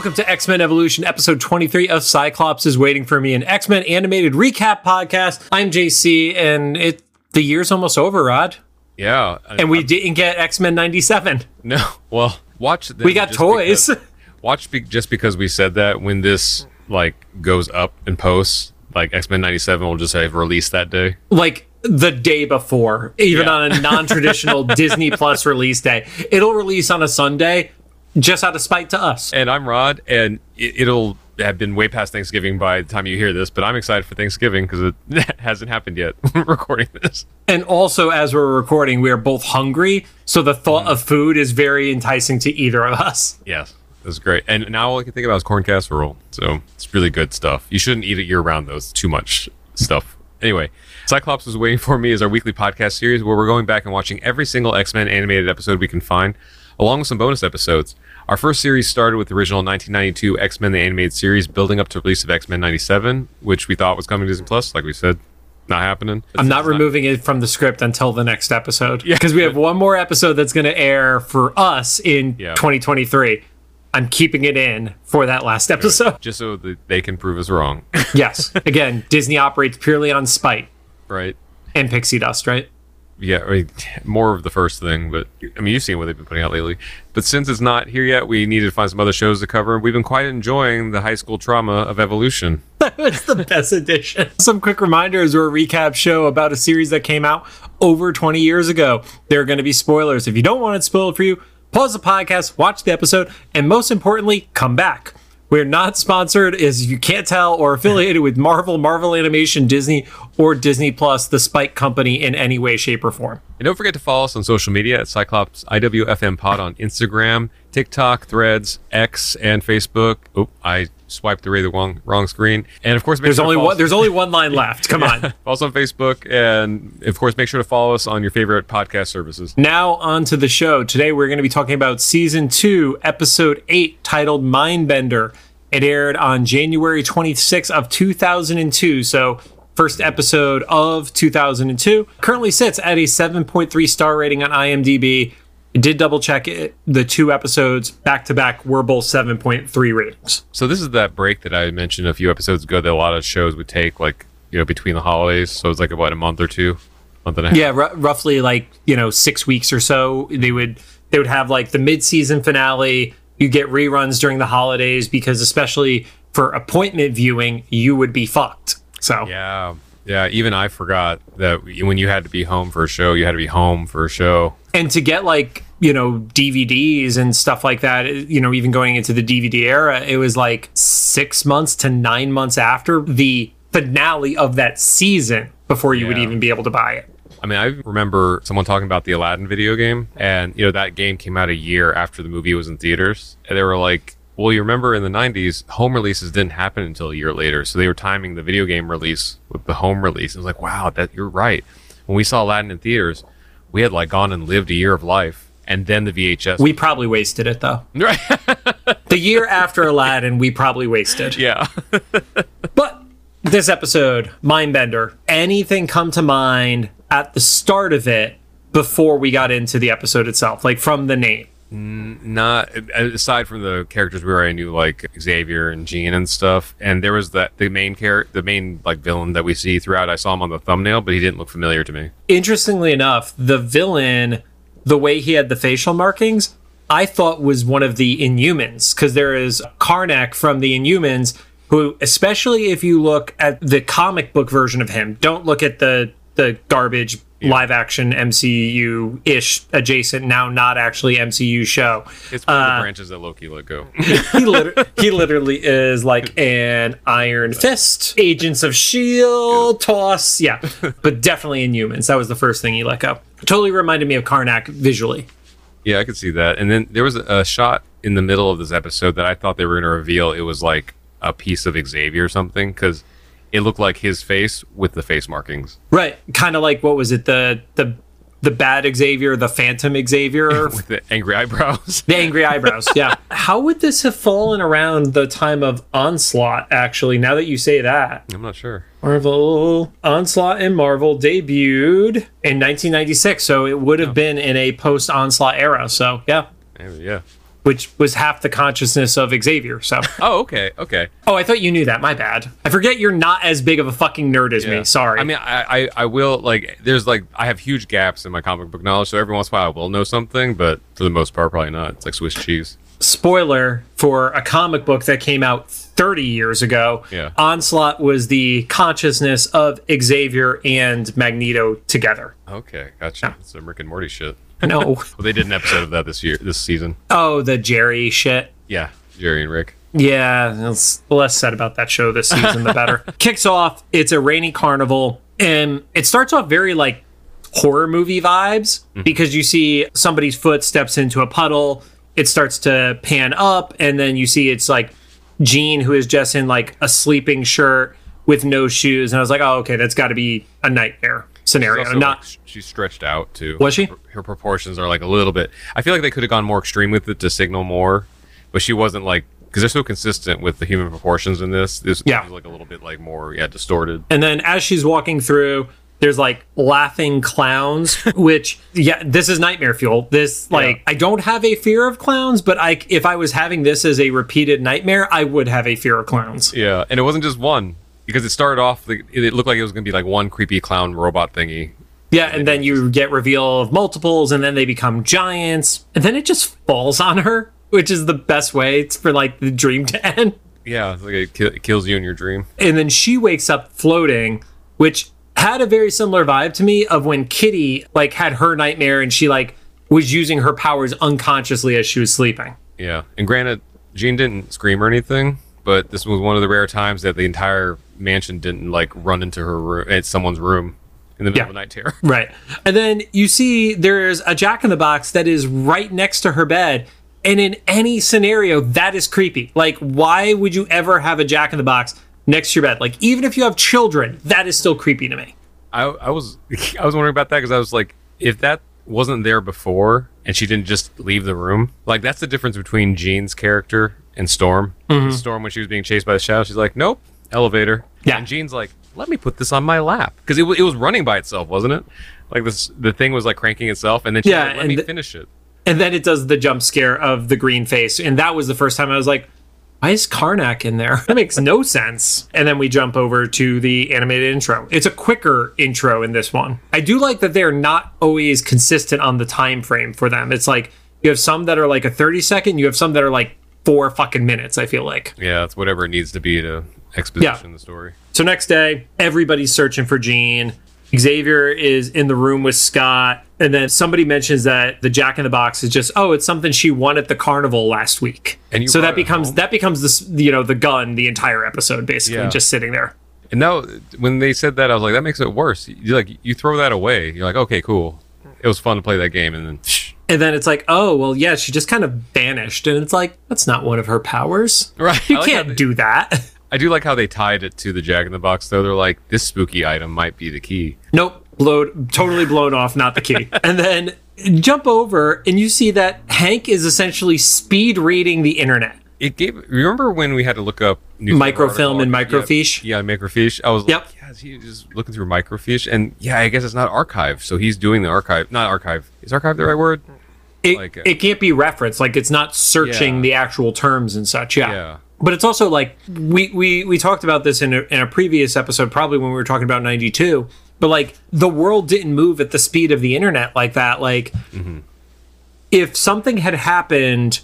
Welcome to X Men Evolution, episode 23 of Cyclops is Waiting for Me, an X Men animated recap podcast. I'm JC, and it the year's almost over, Rod. Yeah, And we didn't get X Men 97. no. Well, watch. We got toys. because- watch be, just because we said that when this like goes up in posts, like X Men '97 will just have released that day. like the day before, even Yeah. on a non traditional Disney Plus release day. It'll release on a Sunday just out of spite to us. And I'm Rod, and it, it'll have been way past Thanksgiving by the time you hear this. But I'm excited for Thanksgiving because it hasn't happened yet. Recording this. And also, as we're recording, we are both hungry. So the thought mm-hmm. of food is very enticing to either of us. Yes, was great. And now all I can think about is corn casserole. So it's really good stuff. You shouldn't eat it year round, though. It's too much stuff. Anyway, Cyclops is waiting for me is our weekly podcast series where we're going back and watching every single X Men animated episode we can find, along with some bonus episodes. Our first series started with the original 1992 X Men the Animated Series, building up to release of X Men 97, which we thought was coming to Disney Plus. Like we said, not happening. I'm not removing it from the script until the next episode. Yeah. Because we have one more episode that's going to air for us in Yeah. 2023. I'm keeping it in for that last episode. just so that they can prove us wrong, yes. Again, Disney operates purely on spite right? and pixie dust, right? Yeah, I mean, more of the first thing, but I mean, you've seen what they've been putting out lately. But since it's not here yet, we needed to find some other shows to cover. We've been quite enjoying the high school trauma of Evolution. It's the best edition. Some quick reminders or a recap show about a series that came out over 20 years ago. There are going to be spoilers. If you don't want it spoiled for you, pause the podcast, watch the episode, and most importantly, come back. We're not sponsored, as you can't tell, or affiliated with Marvel, Marvel Animation, Disney, or Disney Plus, the Spike Company, in any way, shape, or form. And don't forget to follow us on social media at Cyclops IWFM Pod on Instagram, TikTok, Threads, X, and Facebook. Oh, I swiped away the wrong wrong screen. And of course, There's sure only one. There's only one line left. Come on. follow us on Facebook, and of course, make sure to follow us on your favorite podcast services. Now on to the show. Today we're going to be talking about season two, episode eight, titled Mindbender. It aired on January 26th of 2002. So first episode of 2002. Currently sits at a 7.3 star rating on IMDb. Did double check it. The two episodes back to back were both 7.3 ratings. So this is that break that I mentioned a few episodes ago that a lot of shows would take, like you know, between the holidays. So it's like about a month or two, month and a half. Yeah, r- roughly like you know six weeks or so. They would they would have like the mid season finale. You get reruns during the holidays because especially for appointment viewing, you would be fucked. So Yeah, yeah. Even I forgot that when you had to be home for a show, you had to be home for a show. and to get like you know DVDs and stuff like that, eh, you know, even going into the DVD era, it was like six months to nine months after the finale of that season before you would even be able to buy it. I mean, I remember someone talking about the Aladdin video game, and you know that game came out a year after the movie was in theaters, and they were like, "Well, you remember in the '90s, home releases didn't happen until a year later, so they were timing the video game release with the home release." It was like, "Wow, that you're right." When we saw Aladdin in theaters, we had like gone and lived a year of life, and then the VHS. We probably wasted it though. right? The year after Aladdin, we probably wasted. yeah. But this episode, Mindbender, anything come to mind at the start of it before we got into the episode itself, like from the name? Not aside from the characters we already knew like Xavier and Jean and stuff and there was that the main character the main like villain that we see throughout I saw him on the thumbnail but he didn't look familiar to me. Interestingly enough, the villain, the way he had the facial markings, I thought was one of the Inhumans, because there is Karnak from the Inhumans, who, especially if you look at the comic book version of him, don't look at the the garbage live action MCU ish adjacent, now not actually MCU show. it's one of the uh, branches that Loki let go he, liter- he literally is like an Iron Fist, Agents of S.H.I.E.L.D., Toss. Yeah, but definitely Inhumans. That was the first thing he let go. Totally reminded me of Karnak visually. yeah I could see that and then there was a shot in the middle of this episode that I thought they were going to reveal it was like a piece of Xavier or something because it looked like his face with the face markings Right. Kind of like, what was it? The, the, the bad Xavier, the Phantom Xavier, with the angry eyebrows the angry eyebrows. Yeah. How would this have fallen around the time of Onslaught, actually, now that you say that? I'm not sure Marvel Onslaught and Marvel debuted in 1996, so it would have oh. been in a post Onslaught era. So yeah, yeah which was half the consciousness of Xavier. So, Oh, okay, okay. oh, I thought you knew that. My bad. I forget you're not as big of a fucking nerd as me. Sorry. I mean, I, I, I will like. There's like I have huge gaps in my comic book knowledge, so every once in a while I will know something, but for the most part, probably not. It's like Swiss cheese. Spoiler for a comic book that came out 30 years ago. Yeah. Onslaught was the consciousness of Xavier and Magneto together. Okay, gotcha. Some Rick and Morty shit. No. Well, they did an episode of that this year, this season. oh, the Jerry shit. Yeah, Jerry and Rick. Yeah, it's- the less said about that show this season, the better. Kicks off, it's a rainy carnival, and it starts off very like horror movie vibes mm-hmm. because you see somebody's foot steps into a puddle, it starts to pan up, and then you see it's like Jean, who is just in like a sleeping shirt with no shoes. And I was like, oh, okay, that's got to be a nightmare scenario. also, Not like, she's stretched out too. Was she? Her, her proportions are like a little bit. I feel like they could have gone more extreme with it to signal more, but she wasn't like because they're so consistent with the human proportions in this. This Yeah. was like a little bit like more yeah distorted. And then as she's walking through, there's like laughing clowns, which yeah, this is nightmare fuel. This like Yeah. I don't have a fear of clowns, but I if I was having this as a repeated nightmare, I would have a fear of clowns. Yeah, and it wasn't just one because it started off. Like, it looked like it was going to be like one creepy clown robot thingy. Yeah, and then you get reveal of multiples, and then they become giants, and then it just falls on her, which is the best way it's for like the dream to end. Yeah, like it kills you in your dream. and then she wakes up floating, which had a very similar vibe to me of when Kitty like had her nightmare and she like was using her powers unconsciously as she was sleeping. Yeah, and granted, Jean didn't scream or anything, but this was one of the rare times that the entire mansion didn't like run into her room, at someone's room in the middle Yeah. of a night terror. Right. And then you see there's a jack in the box that is right next to her bed. And in any scenario, that is creepy. Like, why would you ever have a jack in the box next to your bed? Like, even if you have children, that is still creepy to me. I, I was I was wondering about that because I was like, if that wasn't there before and she didn't just leave the room, like that's the difference between Jean's character and Storm. Mm-hmm. Storm, when she was being chased by the shadow, she's like, nope, elevator. Yeah. And Jean's like, let me put this on my lap because it, it was running by itself, wasn't it? Like this, the thing was like cranking itself, and then Yeah, like, let me the- finish it. And then it does the jump scare of the green face. And that was the first time I was like, why is Karnak in there? That makes no sense. And then we jump over to the animated intro. It's a quicker intro in this one. I do like that they're not always consistent on the time frame for them. It's like you have some that are like a 30 second, you have some that are like four fucking minutes, I feel like. Yeah, it's whatever it needs to be to exposition Yeah. the story. So next day, everybody's searching for Jean. Xavier is in the room with Scott, and then somebody mentions that the Jack in the Box is just oh, it's something she won at the carnival last week. And you so that becomes home? that becomes this you know the gun the entire episode basically Yeah. just sitting there. And now, when they said that, I was like, that makes it worse. You like you throw that away. You're like, okay, cool. It was fun to play that game, and then And then it's like oh well yeah she just kind of vanished, and it's like that's not one of her powers. right. You like can't they- do that. I do like how they tied it to the Jack in the Box, though. They're like, this spooky item might be the key. Nope, blown, totally blown off, not the key. and then jump over, and you see that Hank is essentially speed reading the internet. It gave. Remember when we had to look up Microfilm and microfiche? Yeah, yeah, microfiche. I was Yep. like, yeah, he just looking through microfiche, and yeah, I guess it's not archive. So he's doing the archive, not archive. Is archive the right word? It, Like, uh, it can't be referenced, like it's not searching Yeah. the actual terms and such. Yeah. Yeah. But it's also like we we we talked about this in a, in a previous episode, probably when we were talking about ninety two. But like the world didn't move at the speed of the internet like that. Like Mm-hmm. if something had happened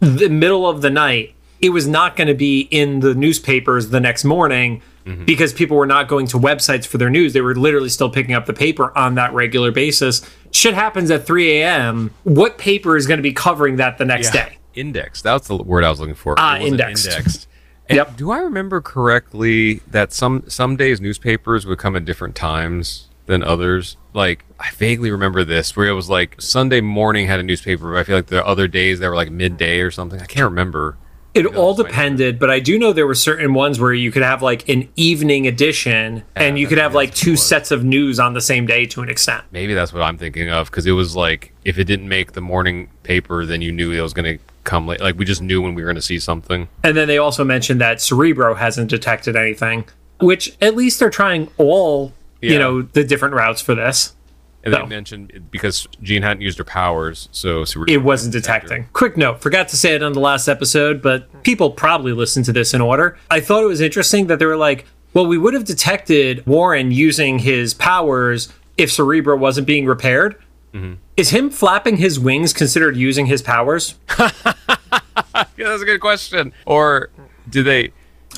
the middle of the night, it was not going to be in the newspapers the next morning Mm-hmm. because people were not going to websites for their news. They were literally still picking up the paper on that regular basis. Shit happens at 3 a.m. What paper is going to be covering that the next day? Index. That's the word I was looking for. Ah, indexed. indexed. And Yep. Do I remember correctly that some some days newspapers would come at different times than others? Like I vaguely remember this, where it was like Sunday morning had a newspaper. But I feel like the other days they were like midday or something. I can't remember. It all depended, but I do know there were certain ones where you could have like an evening edition and you could have like two what it was. sets of news on the same day to an extent. Maybe that's what I'm thinking of because it was like if it didn't make the morning paper, then you knew it was going to come late. Like we just knew when we were going to see something. And then they also mentioned that Cerebro hasn't detected anything, which at least they're trying all, you know, the different routes for this. And No. they mentioned because Jean hadn't used her powers, so, so it wasn't detecting. Quick note, forgot to say it on the last episode, but people probably listened to this in order. I thought it was interesting that they were like, well, we would have detected Warren using his powers if Cerebro wasn't being repaired. Mm-hmm. Is him flapping his wings considered using his powers? Yeah, that's a good question. Or do they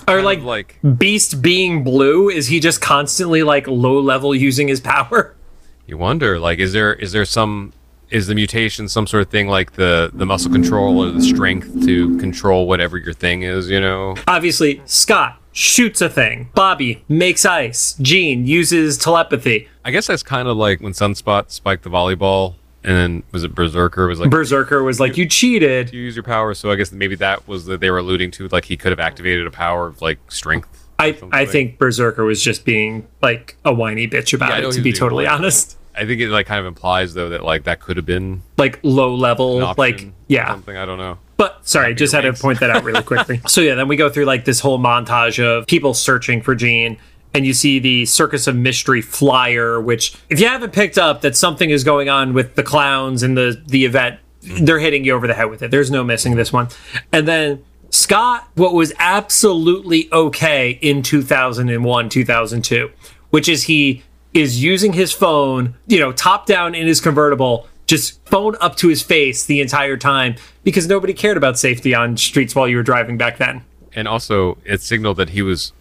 Or like, like Beast being blue, is he just constantly like low level using his power? you wonder like is there is there some is the mutation some sort of thing like the the muscle control or the strength to control whatever your thing is, you know? Obviously, Scott shoots a thing. Bobby makes ice. Jean uses telepathy. I guess that's kind of like when Sunspot spiked the volleyball and then was it Berserker was like Berserker was like, "You cheated." you use your power, so I guess maybe that was that they were alluding to like he could have activated a power of like strength. I. I think Berserker was just being like a whiny bitch about Yeah, it, to be totally whiny. honest. I think it like kind of implies though that like that could have been Like low level, like yeah. something. I don't know. But sorry, just had to point that out really quickly. so yeah, then we go through like this whole montage of people searching for Jean. And you see the Circus of Mystery flyer, which, if you haven't picked up that something is going on with the clowns and the the event, they're hitting you over the head with it. There's no missing this one. And then Scott, what was absolutely okay in 2001, 2002, which is he is using his phone, you know, top down in his convertible, just phone up to his face the entire time because nobody cared about safety on streets while you were driving back then. And also, it signaled that he was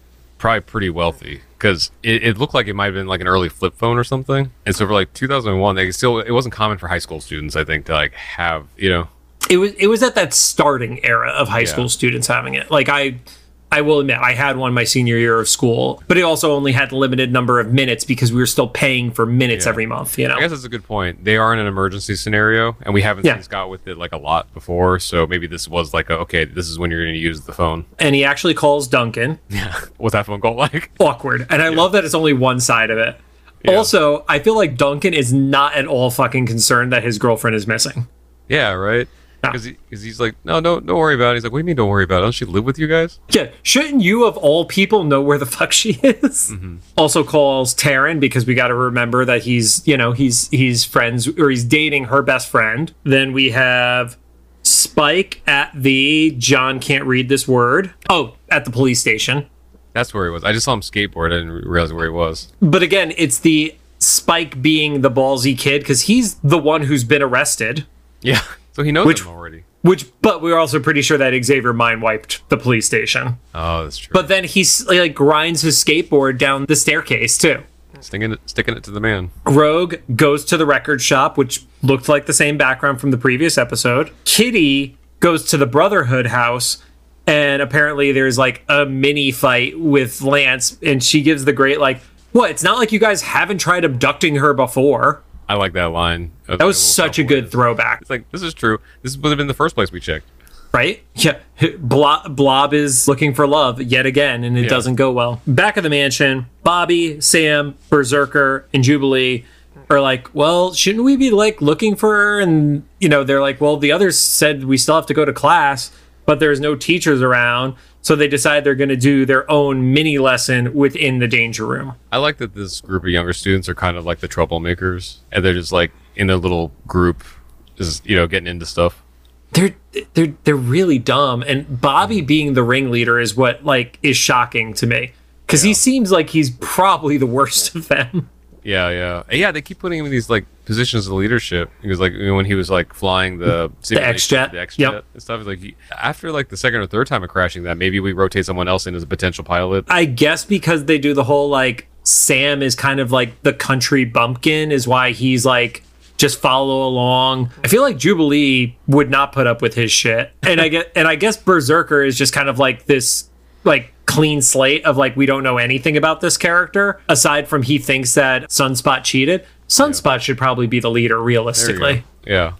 probably pretty wealthy because it, it looked like it might have been like an early flip phone or something. And so for like 2001, they still it wasn't common for high school students, I think, to like have you know. It was it was at that starting era of high Yeah. school students having it. Like I I will admit I had one my senior year of school, but it also only had a limited number of minutes because we were still paying for minutes Yeah. every month, you know. I guess that's a good point. They are in an emergency scenario, and we haven't Yeah. seen Scott with it like a lot before. So maybe this was like, a, okay, this is when you're going to use the phone. And he actually calls Duncan. Yeah, what's that phone call like? awkward. And I love that it's only one side of it. Also, I feel like Duncan is not at all fucking concerned that his girlfriend is missing. Yeah, right. No. Because he, he's like, no, no, don't worry about it. He's like, what do you mean, don't worry about it? Don't she live with you guys? Yeah, shouldn't you of all people know where the fuck she is? Mm-hmm. Also calls Taryn because we got to remember that he's, you know, he's he's friends or he's dating her best friend. Then we have Spike at the John can't read this word. Oh, at the police station. That's where he was. I just saw him skateboard. I didn't realize where he was. But again, it's the Spike being the ballsy kid because he's the one who's been arrested. Yeah. So he knows Which- him already. Which, but we're also pretty sure that Xavier mind wiped the police station. Oh, that's true. But then he's like grinds his skateboard down the staircase too. sticking it, sticking it to the man. Rogue goes to the record shop, which looked like the same background from the previous episode. Kitty goes to the Brotherhood house, and apparently there's like a mini fight with Lance, and she gives the great like, "What? It's not like you guys haven't tried abducting her before." I like that line. That was such a good throwback. It's like this is true. This would have been the first place we checked. right? Yeah. Blob, Blob is looking for love yet again, and it Yeah. doesn't go well. Back of the mansion, Bobby, Sam, Berserker, and Jubilee are like, well, shouldn't we be like looking for her? And, you know, they're like, well, the others said we still have to go to class, but there's no teachers around. So they decide they're going to do their own mini lesson within the danger room. I like that this group of younger students are kind of like the troublemakers, and they're just like in a little group, just you know, getting into stuff. They're they're they're really dumb, and Bobby being the ringleader is what like is shocking to me because he seems like he's probably the worst of them. Yeah, yeah, yeah. They keep putting him in these like positions of leadership because, like, when he was like flying the simulation- X-Jet. the X jet Yep. and stuff. Like, he, after like the second or third time of crashing that, maybe we rotate someone else in as a potential pilot. I guess because they do the whole like Sam is kind of like the country bumpkin is why he's like just follow along. I feel like Jubilee would not put up with his shit. And I get and I guess Berserker is just kind of like this like clean slate of like we don't know anything about this character aside from he thinks that Sunspot cheated. Sunspot should probably be the leader realistically. Yeah,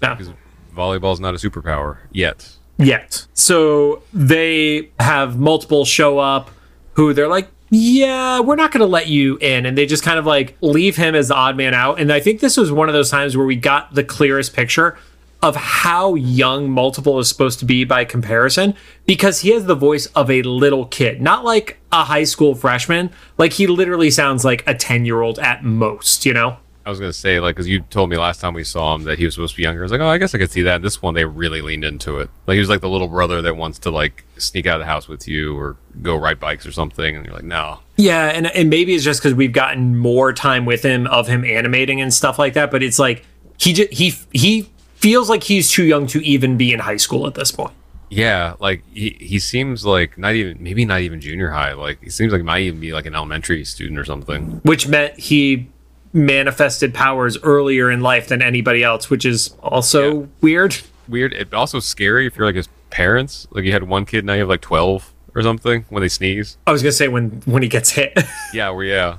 Yeah. because volleyball's not a superpower yet. yet. So they have multiple show up who they're like, yeah, we're not going to let you in. And they just kind of like leave him as the odd man out. And I think this was one of those times where we got the clearest picture of how young multiple is supposed to be by comparison because he has the voice of a little kid, not like a high school freshman. Like he literally sounds like a 10 year old at most, you know? I was gonna say like because you told me last time we saw him that he was supposed to be younger. I was like, oh, I guess I could see that. This one they really leaned into it. Like he was like the little brother that wants to like sneak out of the house with you or go ride bikes or something, and you're like, no. Yeah, and and maybe it's just because we've gotten more time with him of him animating and stuff like that. But it's like he just, he he feels like he's too young to even be in high school at this point. Yeah, like he, he seems like not even maybe not even junior high. Like he seems like he might even be like an elementary student or something. which meant he manifested powers earlier in life than anybody else, which is also Yeah. weird. Weird. It also scary if you're like his parents. Like you had one kid, now you have like twelve or something when they sneeze. I was gonna say when when he gets hit. Yeah, well, yeah.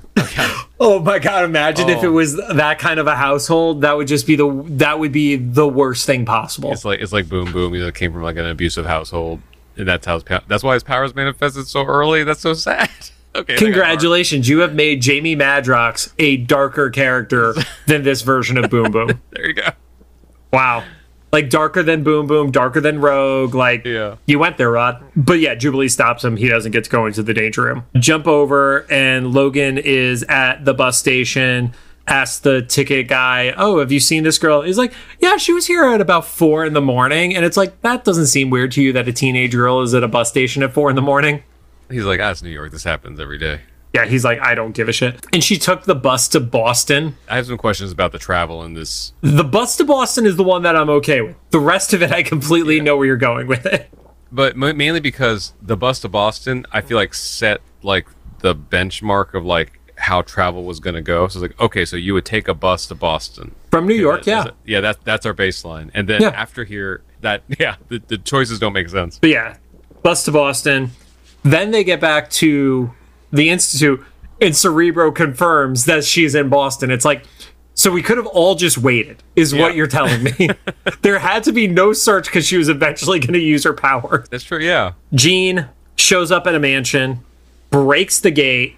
oh my god! Imagine if Oh. it was that kind of a household. That would just be the that would be the worst thing possible. It's like it's like boom boom. He came from like an abusive household, and that's how his that's why his powers manifested so early. That's so sad. okay, Congratulations, you have made Jamie Madrox a darker character than this version of Boom Boom. There you go. Wow. Like darker than Boom Boom, darker than Rogue. Like Yeah. you went there, Rod. But yeah, Jubilee stops him. He doesn't get to go into the danger room. Jump over, and Logan is at the bus station. Asks the ticket guy, "Oh, have you seen this girl?" He's like, "Yeah, she was here at about four in the morning." And it's like that doesn't seem weird to you that a teenage girl is at a bus station at four in the morning. He's like, ah, it's New York. This happens every day. Yeah, he's like, I don't give a shit. And she took the bus to Boston. I have some questions about the travel in this. The bus to Boston is the one that I'm okay with. The rest of it, I completely know where you're going with it. But ma- mainly because the bus to Boston, I feel like set like the benchmark of like how travel was going to go. So it's like, okay, so you would take a bus to Boston. From New York, yeah. that's- yeah, that's that's our baseline. And then Yeah. after here, that yeah, the, the choices don't make sense. But yeah, bus to Boston. Then they get back to the Institute, and Cerebro confirms that she's in Boston. It's like, so we could have all just waited, is Yeah. what you're telling me. there had to be no search because she was eventually going to use her power. That's true. Yeah, Jean shows up at a mansion, breaks the gate,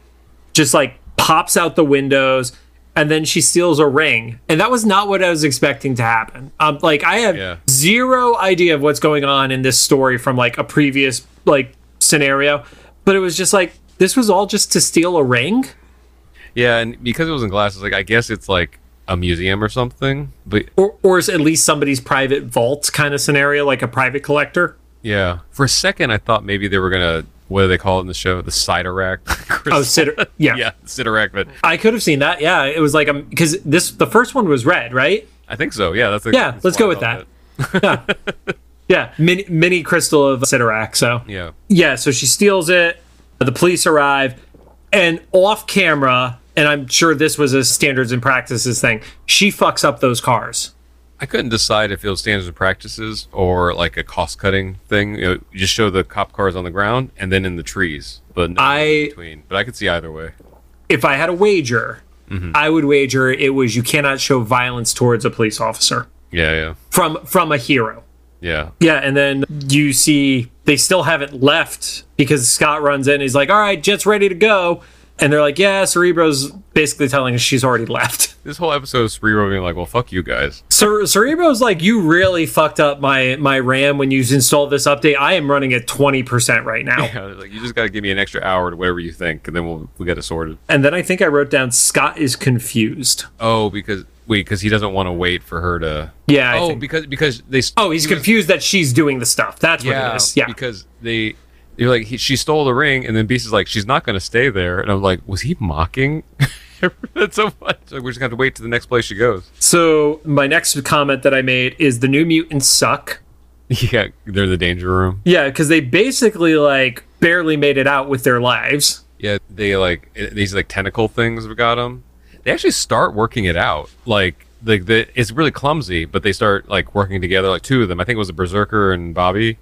just like pops out the windows, and then she steals a ring. And that was not what I was expecting to happen. Um, like I have Yeah. zero idea of what's going on in this story from like a previous like scenario, but it was just like this was all just to steal a ring. yeah, and because it was in glasses, like I guess it's like a museum or something. But Or, or is at least somebody's private vault kind of scenario, like a private collector. yeah, for a second I thought maybe they were gonna what do they call it in the show? The Sideract. Oh, Sid- yeah. yeah, Sideract. But I could have seen that. Yeah, it was like um because this the first one was red, right? I think so. Yeah, that's a, Yeah, that's let's go with that. Yeah, mini, mini crystal of Sidorak. So Yeah, yeah, so she steals it. The police arrive, and off camera, and I'm sure this was a standards and practices thing. She fucks up those cars. I couldn't decide if it was standards and practices or like a cost cutting thing. You, know, you just show the cop cars on the ground and then in the trees, but no I- between. But I could see either way. If I had a wager, mm-hmm. I would wager it was you cannot show violence towards a police officer Yeah, yeah, from from a hero. yeah. Yeah, and then you see they still haven't left because Scott runs in. He's like, "All right, Jet's ready to go," and they're like, "Yeah." Cerebro's basically telling us she's already left. This whole episode is Cerebro being like, "Well, fuck you guys." Cer- Cerebro's like, "You really fucked up my my RAM when you installed this update. I am running at twenty percent right now." Yeah, like you just got to give me an extra hour to whatever you think, and then we'll we'll get it sorted. And then I think I wrote down Scott is confused. Oh, because wait, because he doesn't want to wait for her to. Yeah. I oh, think- because because they. oh, he's he was- confused that she's doing the stuff. That's what Yeah, it is. Yeah. because they. You're like he, she stole the ring, and then Beast is like she's not going to stay there, and I'm like, was he mocking? That's so much. Like, we're just going to have to wait to the next place she goes. So my next comment that I made is the new mutants suck. Yeah, they're the danger room. Yeah, because they basically like barely made it out with their lives. Yeah, they like eh, these like tentacle things have got them. They actually start working it out. Like the, the it's really clumsy, but they start like working together. Like two of them, I think it was a berserker and Bobby.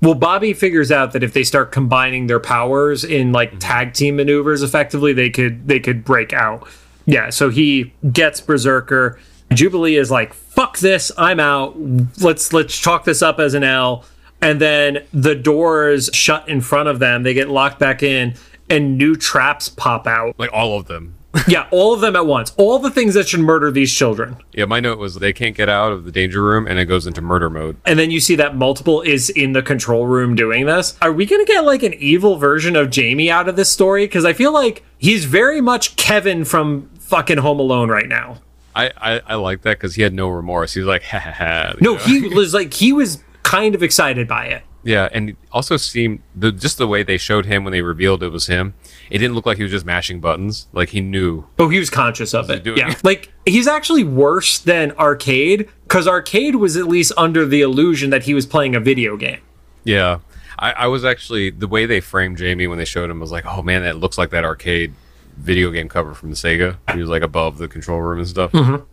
Well, Bobby figures out that if they start combining their powers in like mm-hmm. tag team maneuvers effectively, they could they could break out. Yeah, so he gets Berserker. Jubilee is like, "Fuck this, I'm out. Let's let's chalk this up as an L." And then the doors shut in front of them. They get locked back in, and new traps pop out. Like all of them. yeah, all of them at once. All the things that should murder these children. Yeah, my note was they can't get out of the danger room, and it goes into murder mode. and then you see that multiple is in the control room doing this. Are we going to get like an evil version of Jamie out of this story? Because I feel like he's very much Kevin from fucking Home Alone right now. I, I, I like that because he had no remorse. He was like, ha ha ha. No, know? he was like he was kind of excited by it. Yeah, and also seemed the just the way they showed him when they revealed it was him. It didn't look like he was just mashing buttons. Like he knew. Oh, he was conscious of it. Yeah. it? Like he's actually worse than Arcade because Arcade was at least under the illusion that he was playing a video game. Yeah, I, I was actually the way they framed Jamie when they showed him was like, oh man, that looks like that arcade video game cover from the Sega. He was like above the control room and stuff. Mm-hmm.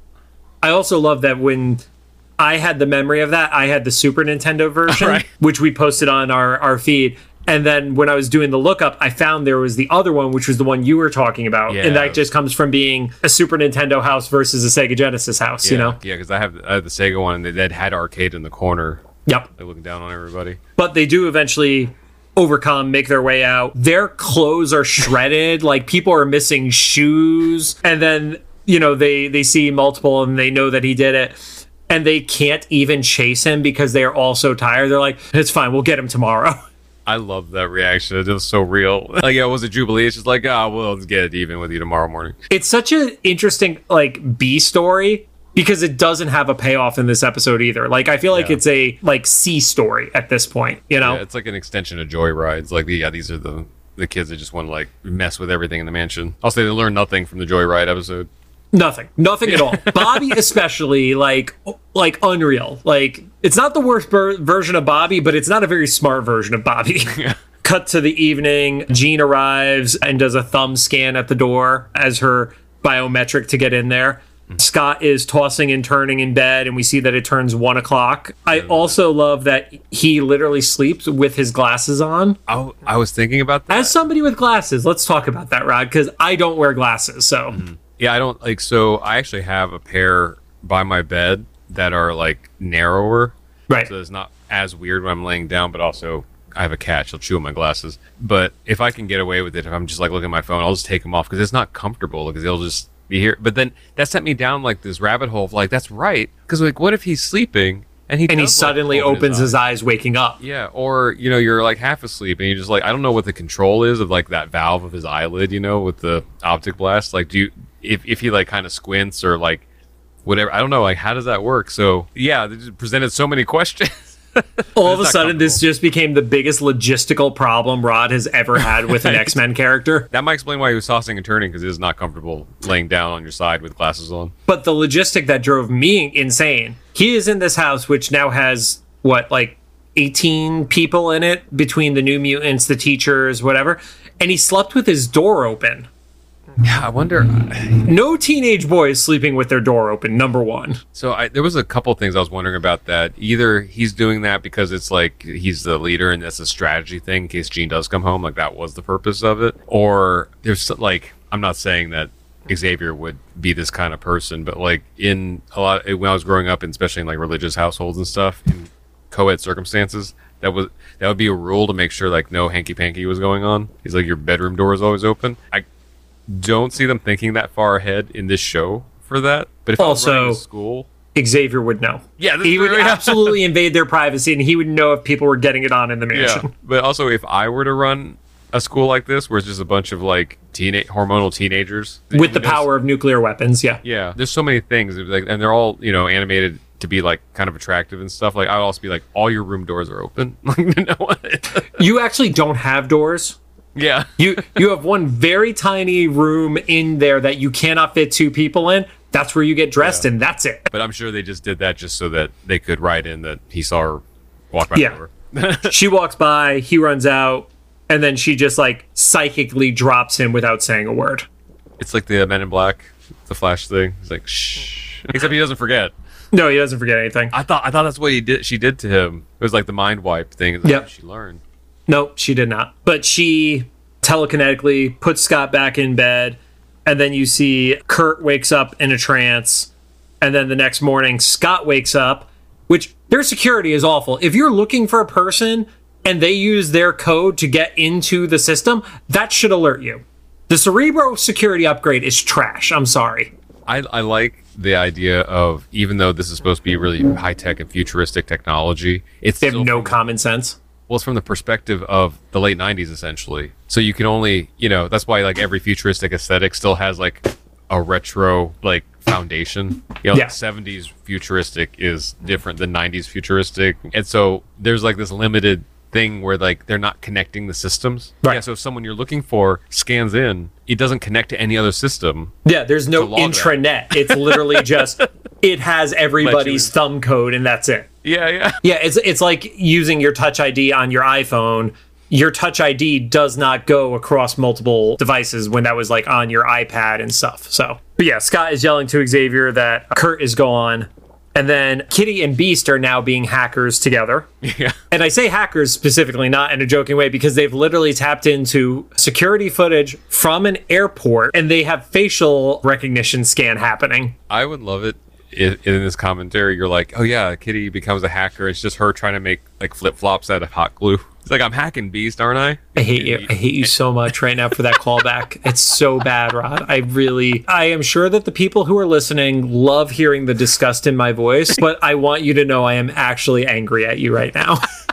I also love that when I had the memory of that, I had the Super Nintendo version, Right. which we posted on our, our feed. And then when I was doing the lookup, I found there was the other one, which was the one you were talking about. Yeah. And that just comes from being a Super Nintendo house versus a Sega Genesis house, you know? yeah, because I have I have the Sega one and they that had arcade in the corner, Yep. like looking down on everybody. but they do eventually overcome, make their way out. Their clothes are shredded, like people are missing shoes, and then you know they they see multiple and they know that he did it, and they can't even chase him because they are all so tired. They're like, "It's fine, we'll get him tomorrow." I love that reaction. It was so real. Like, yeah, it was a Jubilee. It's just like, ah, we'll get it even with you tomorrow morning. It's such an interesting like B story because it doesn't have a payoff in this episode either. Like I feel like Yeah. it's a like C story at this point, you know. Yeah, it's like an extension of Joyrides. Like, yeah, these are the the kids that just want to like mess with everything in the mansion. I'll say they learn nothing from the Joyride episode. Nothing. Nothing at all. Bobby especially like like unreal. Like it's not the worst ver- version of Bobby, but it's not a very smart version of Bobby. Cut to the evening, Jean arrives and does a thumb scan at the door as her biometric to get in there. Mm-hmm. Scott is tossing and turning in bed, and we see that it turns one o'clock. I also love that he literally sleeps with his glasses on. Oh, I was thinking about that. As somebody with glasses, let's talk about that, Rod, because I don't wear glasses. So mm-hmm. Yeah, I don't like. So I actually have a pair by my bed that are like narrower, right. so it's not as weird when I'm laying down. But also, I have a cat; she'll chew on my glasses. But if I can get away with it, if I'm just like looking at my phone, I'll just take them off because it's not comfortable because they'll just be here. But then that sent me down like this rabbit hole of like, that's right. Because like, what if he's sleeping and he and he suddenly open opens his eyes waking up. Yeah, or you know, you're like half asleep and you're just like, I don't know what the control is of like that valve of his eyelid, you know, with the optic blast. Like, do you if if he like kind of squints or like whatever? I don't know. Like, how does that work? So yeah, they just presented so many questions. All of a sudden, this just became the biggest logistical problem Rod has ever had with an X Men character. that might explain why he was tossing and turning because he was not comfortable laying down on your side with glasses on. But the logistic that drove me insane. He is in this house, which now has what, like 18 people in it between the new mutants, the teachers, whatever. And he slept with his door open. Yeah, I wonder. Uh, no teenage boy is sleeping with their door open, number one. So I, there was a couple things I was wondering about that. Either he's doing that because it's like he's the leader and that's a strategy thing in case Jean does come home, like that was the purpose of it, or there's like I'm not saying that Xavier would be this kind of person, but like in a lot when I was growing up, and especially in like religious households and stuff, in co-ed circumstances, that was that would be a rule to make sure like no hanky panky was going on. He's like your bedroom door is always open. I don't see them thinking that far ahead in this show for that. But if I was running a Also- school. Xavier would know. Yeah, He would very- absolutely invade their privacy and he would know if people were getting it on in the Yeah, mansion. but also if I were to run a school like this, where it's just a bunch of like teenage hormonal teenagers With the knows- power of nuclear weapons, yeah. yeah, there's so many things, like, and they're all you know animated to be like kind of attractive and stuff. Like I would also be like, all your room doors are open. Like no one. You actually don't have doors. Yeah, You you have one very tiny room in there that you cannot fit two people in. That's where you get dressed, Yeah. and that's it. but I'm sure they just did that just so that they could write in that he saw her walk by Yeah. she walks by, he runs out, and then she just like psychically drops him without saying a word. It's like the Men in Black, the Flash thing. He's like shh, except he doesn't forget. No, he doesn't forget anything. I thought I thought that's what he did. She did to him. It was like the mind wipe thing. It's like, Yep. She learned. No, she did not. But she telekinetically puts Scott back in bed, and then you see Kurt wakes up in a trance, and then the next morning Scott wakes up, which their security is awful. If you're looking for a person and they use their code to get into the system, that should alert you. The Cerebro security upgrade is trash. I'm sorry. I, I like the idea of even though this is supposed to be really high tech and futuristic technology, it's They have no from, common sense. Well, it's from the perspective of the late '90s essentially. So you can only, you know, that's why like every futuristic aesthetic still has like a retro like foundation. You know, Yeah. 70s futuristic is different than 90s futuristic. And so there's like this limited thing where like they're not connecting the systems. Right. Yeah, so if someone you're looking for scans in, it doesn't connect to any other system. Yeah, there's no To log that. intranet. It's literally just it has everybody's thumb code and that's it. Yeah, yeah. Yeah, it's it's like using your Touch ID on your iPhone. Your Touch ID does not go across multiple devices when that was like on your iPad and stuff. So, but yeah, Scott is yelling to Xavier that Kurt is gone, and then Kitty and Beast are now being hackers together. Yeah. And I say hackers specifically, not in a joking way, because they've literally tapped into security footage from an airport and they have facial recognition scan happening. I would love it if in this commentary you're like, oh yeah, Kitty becomes a hacker. It's just her trying to make like flip flops out of hot glue. It's like I'm hacking Beast, aren't I? I hate you. I hate you so much right now for that callback. It's so bad, Rod. I really, I am sure that the people who are listening love hearing the disgust in my voice, but I want you to know I am actually angry at you right now.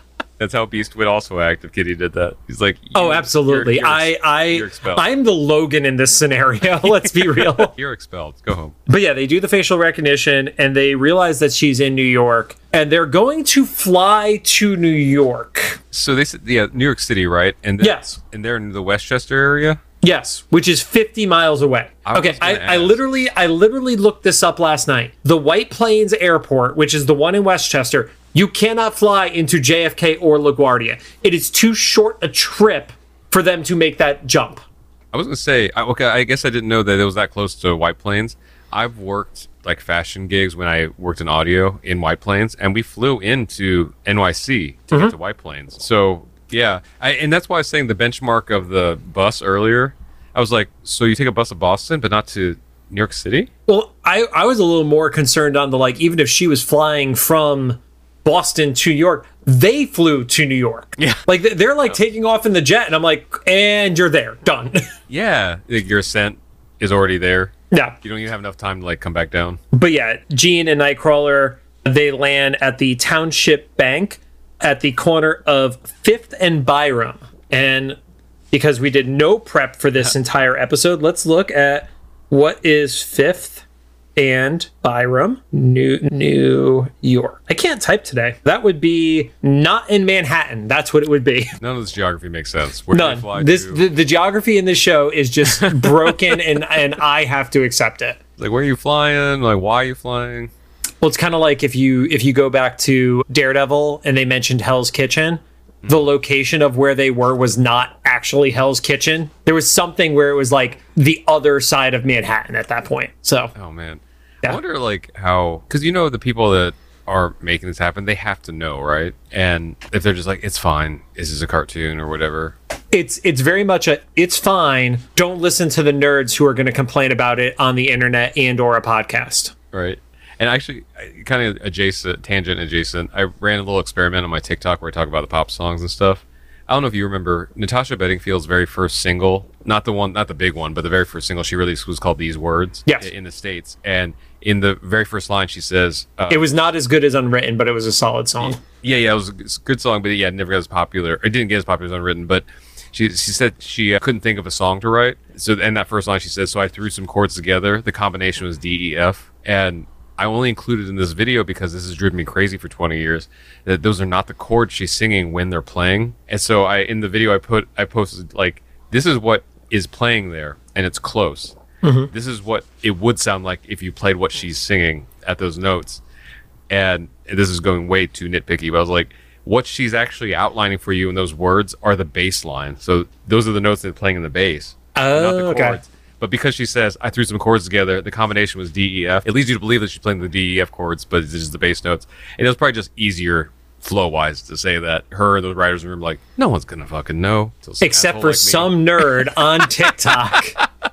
That's how Beast would also act if Kitty did that. He's like, oh, absolutely. you're- I, I, you're expelled. I'm the Logan in this scenario. Let's be real. You're expelled. Go home. But yeah, they do the facial recognition and they realize that she's in New York and they're going to fly to New York. So they said, yeah, New York City, right? And Yes. and they're in the Westchester area. Yes, which is 50 miles away. I okay, I, I literally I literally looked this up last night. The White Plains Airport, which is the one in Westchester, you cannot fly into JFK or LaGuardia. It is too short a trip for them to make that jump. I was gonna say, I- okay, I guess I didn't know that it was that close to White Plains. I've worked like fashion gigs when I worked in audio in White Plains, and we flew into NYC to Mm-hmm. get to White Plains. So yeah, I, and that's why I was saying the benchmark of the bus earlier. I was like, so you take a bus to Boston, but not to New York City? Well, I, I was a little more concerned on the like, even if she was flying from Boston to New York, they flew to New York. Yeah. Like they- they're like taking off in the jet, and I'm like, and you're there, done. Yeah, your ascent is already there. yeah. You don't even have enough time to like come back down. But yeah, Jean and Nightcrawler, they land at the Township Bank at the corner of Fifth and Byram. And because we did no prep for this entire episode, let's look at what is Fifth and Byram, New New York. I can't type today. That would be not in Manhattan. That's what it would be. None of this geography makes sense. Where do they fly None. This the, the geography in this show is just broken and and I have to accept it. like, where are you flying? Like, why are you flying? Well, it's kind of like if you if you go back to Daredevil and they mentioned Hell's Kitchen, the location of where they were was not actually Hell's Kitchen. There was something where it was like the other side of Manhattan at that point. So Oh man, Yeah. I wonder like how because you know the people that are making this happen, they have to know, right? And if they're just like, it's fine, this is a cartoon or whatever. it's it's very much a it's fine. Don't listen to the nerds who are going to complain about it on the internet and or a podcast. Right. And actually, kind of adjacent, tangent adjacent, I ran a little experiment on my TikTok where I talk about the pop songs and stuff. I don't know if you remember Natasha Bedingfield's very first single, not the one, not the big one, but the very first single she released was called "These Words." Yes. in the states, and in the very first line she says, uh, It was not as good as Unwritten, but it was a solid song. Yeah, yeah, it was a good song, but yeah, it never got as popular. It didn't get as popular as Unwritten, but she she said she uh, couldn't think of a song to write. So, and that first line she said, so I threw some chords together. The combination was D E F, and I only included in this video because this has driven me crazy for 20 years. That those are not the chords she's singing when they're playing. And so I in the video I put I posted like this is what is playing there, and it's close. Mm-hmm. This is what it would sound like if you played what she's singing at those notes and this is going way too nitpicky, but I was like, what she's actually outlining for you in those words are the bass line. So those are the notes that are playing in the bass, oh, not Oh, the okay. But because she says I threw some chords together, the combination was D E F. It leads you to believe that she's playing the D E F chords, but it's just the bass notes. And it was probably just easier flow wise to say that her and the writers in the room like, no one's gonna fucking know, Except for like some nerd on TikTok.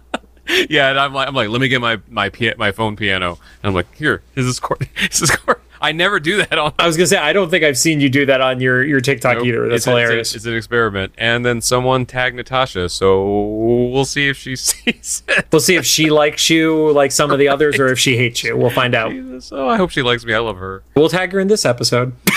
Yeah, and I'm like, I'm like, let me get my my my phone piano, and I'm like, here, is this chord? Is this chord? I never do that on I was gonna say I don't think I've seen you do that on your your TikTok Nope. either. That's It's a- it's a- hilarious. It's, an experiment. And then someone tagged Natasha, so we'll see if she sees it. we'll see if she likes you like some of the others, or if she hates you. We'll find out. Jesus. Oh, I hope she likes me. I love her. We'll tag her in this episode.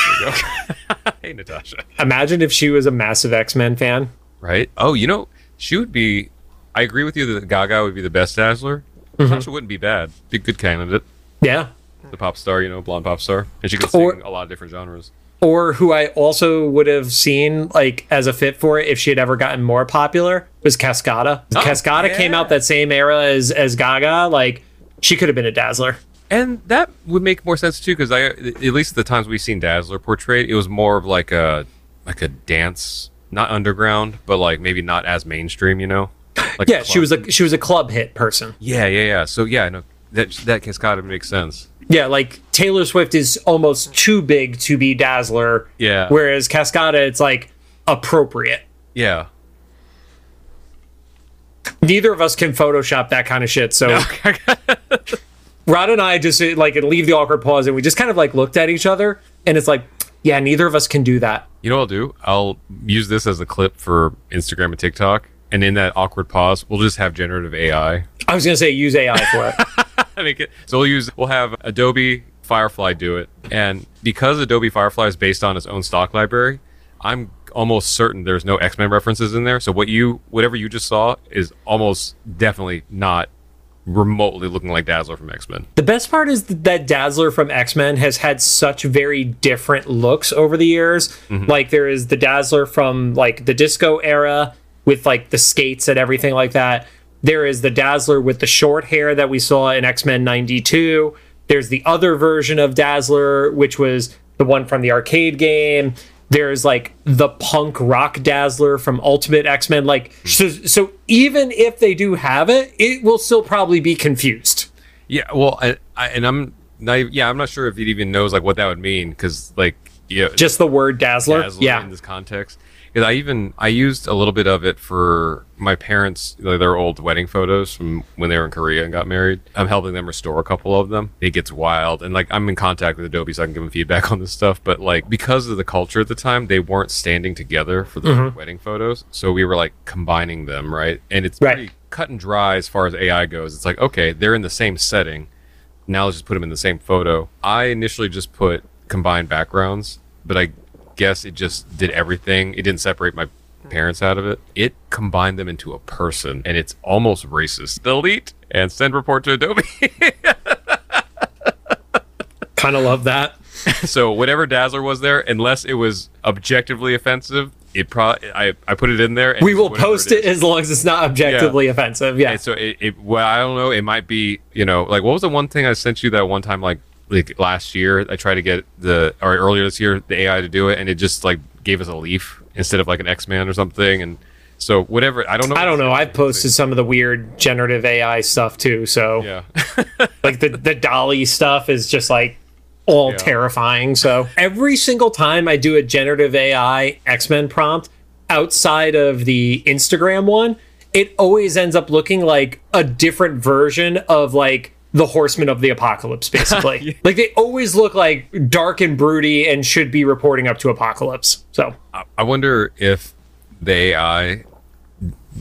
hey, Natasha. Imagine if she was a massive X Men fan. Right? Oh, you know, she would be. I agree with you that Gaga would be the best Dazzler. Mm-hmm. Natasha wouldn't be bad. Be a good candidate. Yeah. The pop star, you know, blonde pop star, and she could sing Or- a lot of different genres. Or who I also would have seen like as a fit for it if she had ever gotten more popular was Cascada. Oh, Cascada came out that same era as as Gaga. Like she could have been a Dazzler. And that would make more sense too, because I, at least the times we've seen Dazzler portrayed, it was more of like a like a dance, not underground, but like maybe not as mainstream, you know? Like Yeah, she was a she was a club hit person. Yeah, yeah, yeah. So yeah, no, that that Cascada makes sense. Yeah, like Taylor Swift is almost too big to be Dazzler. Yeah. Whereas Cascada, it's like appropriate. Yeah. Neither of us can Photoshop that kind of shit. So Rod and I just like leave the awkward pause and we just kind of like looked at each other and it's like, yeah, neither of us can do that. You know what I'll do? I'll use this as a clip for Instagram and TikTok, and in that awkward pause, we'll just have generative AI. I was gonna say use AI for it. So we'll use. We'll have Adobe Firefly do it, and because Adobe Firefly is based on its own stock library, I'm almost certain there's no X Men references in there. So what you, whatever you just saw, is almost definitely not remotely looking like Dazzler from X Men. The best part is that Dazzler from X Men has had such very different looks over the years. Mm-hmm. Like there is the Dazzler from like the disco era with like the skates and everything like that. There is the Dazzler with the short hair that we saw in X Men '92. There's the other version of Dazzler, which was the one from the arcade game. There's like the punk rock Dazzler from Ultimate X Men. Like, hmm. so, so even if they do have it, it will still probably be confused. Yeah, well, I, I, and I'm not. Yeah, I'm not sure if it even knows like what that would mean because like yeah, Just the word Dazzler. Dazzler yeah. in this context. Because I even I used a little bit of it for my parents, like, their old wedding photos from when they were in Korea and got married. I'm helping them restore a couple of them. It gets wild, and like I'm in contact with Adobe, so I can give them feedback on this stuff. But like because of the culture at the time, they weren't standing together for the Mm-hmm. wedding photos, so we were like combining them, right? And it's Right. pretty cut and dry as far as AI goes. It's like okay, they're in the same setting. Now let's just put them in the same photo. I initially just put combined backgrounds, but I guess it just did everything. It didn't separate my parents out of it. It combined them into a person, and it's almost racist. Delete and send report to Adobe. Kind of love that. so whatever Dazzler was there, unless it was objectively offensive, it probably I, I put it in there. And We will post it as long as it's not objectively offensive. Yeah. And so it, it well, I don't know. It might be, you know, like what was the one thing I sent you that one time, like like last year? I tried to get the or earlier this year the AI to do it, and it just like gave us a leaf instead of like an X Man or something. And so whatever, I don't know. I don't know. I've posted some of the weird generative AI stuff too. So Yeah, like the the DALL-E stuff is just like all Yeah. terrifying. So every single time I do a generative AI X Men prompt outside of the Instagram one, it always ends up looking like a different version of like the Horsemen of the Apocalypse, basically. Like they always look like dark and broody and should be reporting up to Apocalypse. So I- I wonder if the AI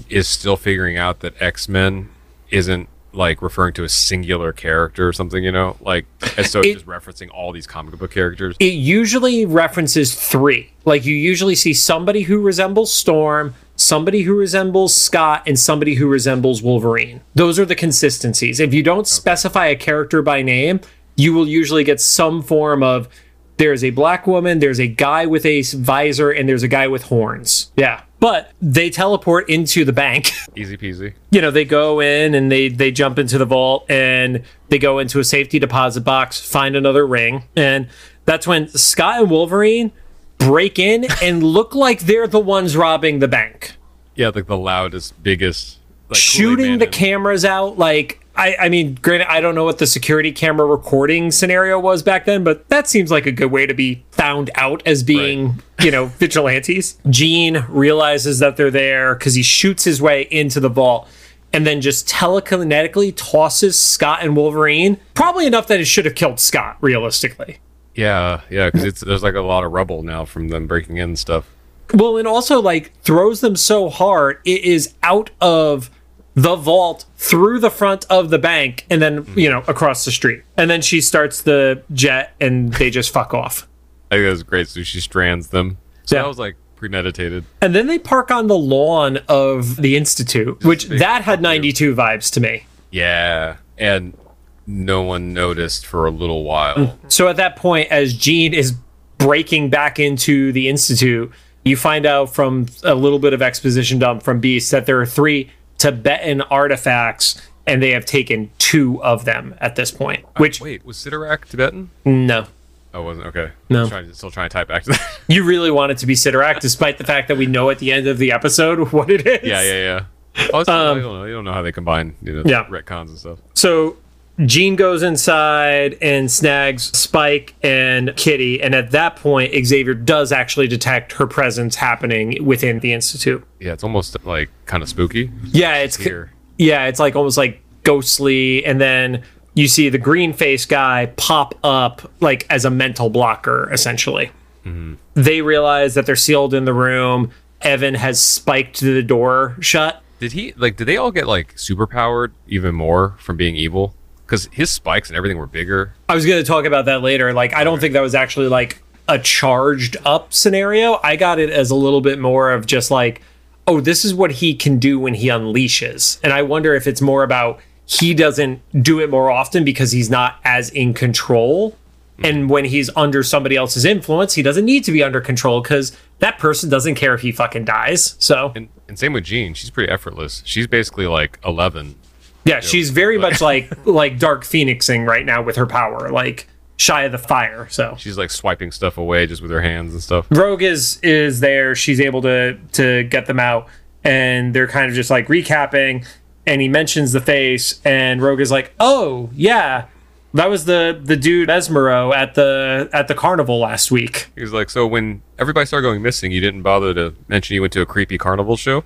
is still figuring out that X Men isn't like referring to a singular character or something. You know, like and so It- just referencing all these comic book characters. it usually references three. Like you usually see somebody who resembles Storm, somebody who resembles Scott, and somebody who resembles Wolverine. Those are the consistencies. If you don't specify a character by name, you will usually get some form of there's a black woman, there's a guy with a visor, and there's a guy with horns. Yeah. But they teleport into the bank. Easy peasy. you know they go in and they they jump into the vault and they go into a safety deposit box find another ring and that's when scott and wolverine break in and look like they're the ones robbing the bank Yeah, like the loudest, biggest, like, shooting the cameras out like I, I mean, granted, I don't know what the security camera recording scenario was back then, but that seems like a good way to be found out as being, you know, vigilantes. Jean realizes that they're there because he shoots his way into the vault and then just telekinetically tosses Scott and Wolverine. Probably enough that it should have killed Scott, realistically. Yeah, yeah, because it's there's like a lot of rubble now from them breaking in and stuff. Well, and also like throws them so hard it is out of the vault through the front of the bank and then you know across the street. And then she starts the jet and they just fuck off. I think that was great. So she strands them. So Yeah. that was like premeditated. And then they park on the lawn of the institute, which that had 92 vibes to me. Yeah, and no one noticed for a little while. Mm. So at that point, as Jean is breaking back into the Institute, you find out from a little bit of exposition dump from Beast that there are three Tibetan artifacts, and they have taken two of them at this point. Which, Wait, was Cyttorak Tibetan? no. Oh, wasn't okay. No. I'm trying, still trying to type back to that. You really want it to be Cyttorak, despite the fact that we know at the end of the episode what it is. yeah, yeah, yeah. Oh, it's, I don't know. You don't know how they combine, you know, Um, Yeah. retcons and stuff. So Jean goes inside and snags Spike and Kitty, and at that point, Xavier does actually detect her presence happening within the Institute. Yeah, it's almost like kind of spooky. Yeah, it's Here. yeah, it's like almost like ghostly, and then you see the green face guy pop up like as a mental blocker, essentially. Mm-hmm. They realize that they're sealed in the room. Evan has spiked the door shut. Did he like? Did they all get like super powered even more from being evil? Because his spikes and everything were bigger. I was going to talk about that later. Like, I don't think that was actually like a charged up scenario. I got it as a little bit more of just like, oh, this is what he can do when he unleashes. And I wonder if it's more about he doesn't do it more often because he's not as in control. Hmm. And when he's under somebody else's influence, he doesn't need to be under control because that person doesn't care if he fucking dies. So, And and same with Jean. She's pretty effortless. She's basically like eleven. Yeah, she's very much like like Dark Phoenixing right now with her power, like shy of the fire. So, She's like swiping stuff away just with her hands and stuff. Rogue is is there. She's able to to get them out, and they're kind of just like recapping. And he mentions the face, and Rogue is like, "Oh yeah, that was the the dude Mesmero at the at the carnival last week." He was like, so when everybody started going missing, you didn't bother to mention you went to a creepy carnival show.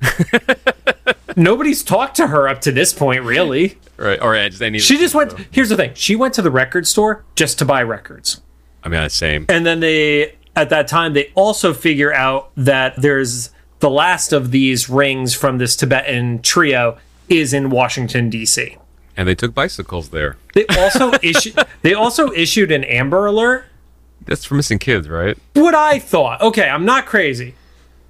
Nobody's talked to her up to this point, really. Right? Or just any. She just went. Here's the thing: she went to the record store just to buy records. I mean, I same. And then they, at that time, they also figure out that there's the last of these rings from this Tibetan trio is in Washington D.C. And they took bicycles there. They also issued. They also issued an Amber Alert. That's for missing kids, right? What I thought. Okay, I'm not crazy.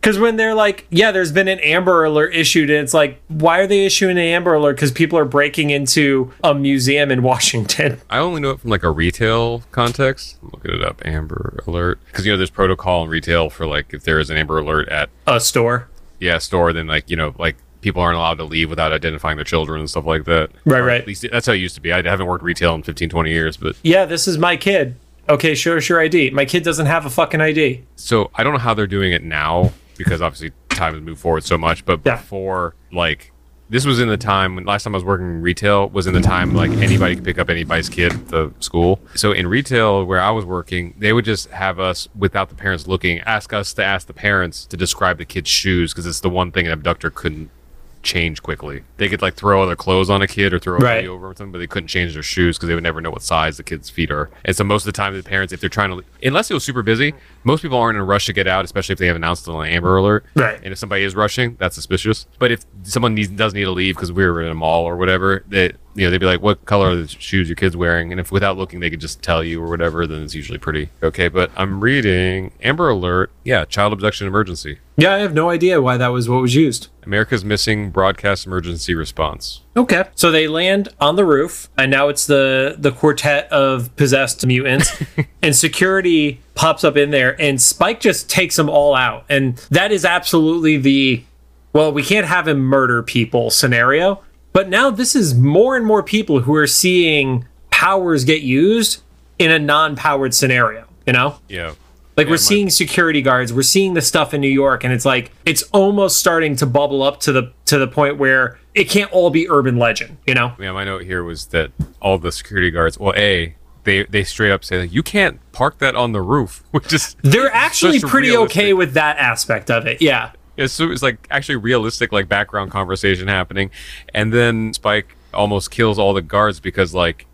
Because when they're like, yeah, there's been an Amber Alert issued, and it's like, why are they issuing an Amber Alert? Because people are breaking into a museum in Washington. I only know it from like a retail context. I'm looking it up. Amber Alert, because you know there's protocol in retail for like if there is an Amber Alert at A store. yeah a store, then like you know like people aren't allowed to leave without identifying their children and stuff like that. Right, Or right. At least that's how it used to be. I haven't worked retail in 15, 20 years, but Yeah, this is my kid. Okay, show us your ID. My kid doesn't have a fucking ID. so I don't know how they're doing it now because obviously time has moved forward so much. But Yeah. before, like, this was in the time when last time I was working in retail was in the time like anybody could pick up anybody's kid at the school. So in retail where I was working, they would just have us without the parents looking, ask us to ask the parents to describe the kid's shoes because it's the one thing an abductor couldn't change quickly. They could like throw other clothes on a kid or throw a Right. hoodie over something, but they couldn't change their shoes because they would never know what size the kid's feet are. And so most of the time, the parents, if they're trying to, unless it was super busy, most people aren't in a rush to get out, especially if they have announced an Amber Alert. Right. And if somebody is rushing, that's suspicious. But if someone needs, does need to leave because we were in a mall or whatever, they you know they'd be like, "What color are the shoes your kid's wearing?" And if without looking, they could just tell you or whatever, then it's usually pretty okay. But I'm reading Amber Alert. Yeah, child abduction emergency. Yeah, I have no idea why that was what was used. America's missing broadcast emergency response. Okay. So they land on the roof, and now it's the the quartet of possessed mutants, and security pops up in there, and Spike just takes them all out, and that is absolutely the well, we can't have him murder people scenario. But now this is more and more people who are seeing powers get used in a non-powered scenario. You know, Yeah. like we're my- seeing security guards, we're seeing the stuff in New York, and it's like it's almost starting to bubble up to the to the point where it can't all be urban legend. You know. Yeah, my note here was that all the security guards, well, A, they, they straight up say, like, you can't park that on the roof, which is. They're actually pretty realistic- okay with that aspect of it. Yeah. It's, so it's like actually realistic, like background conversation happening. And then Spike almost kills all the guards because, like,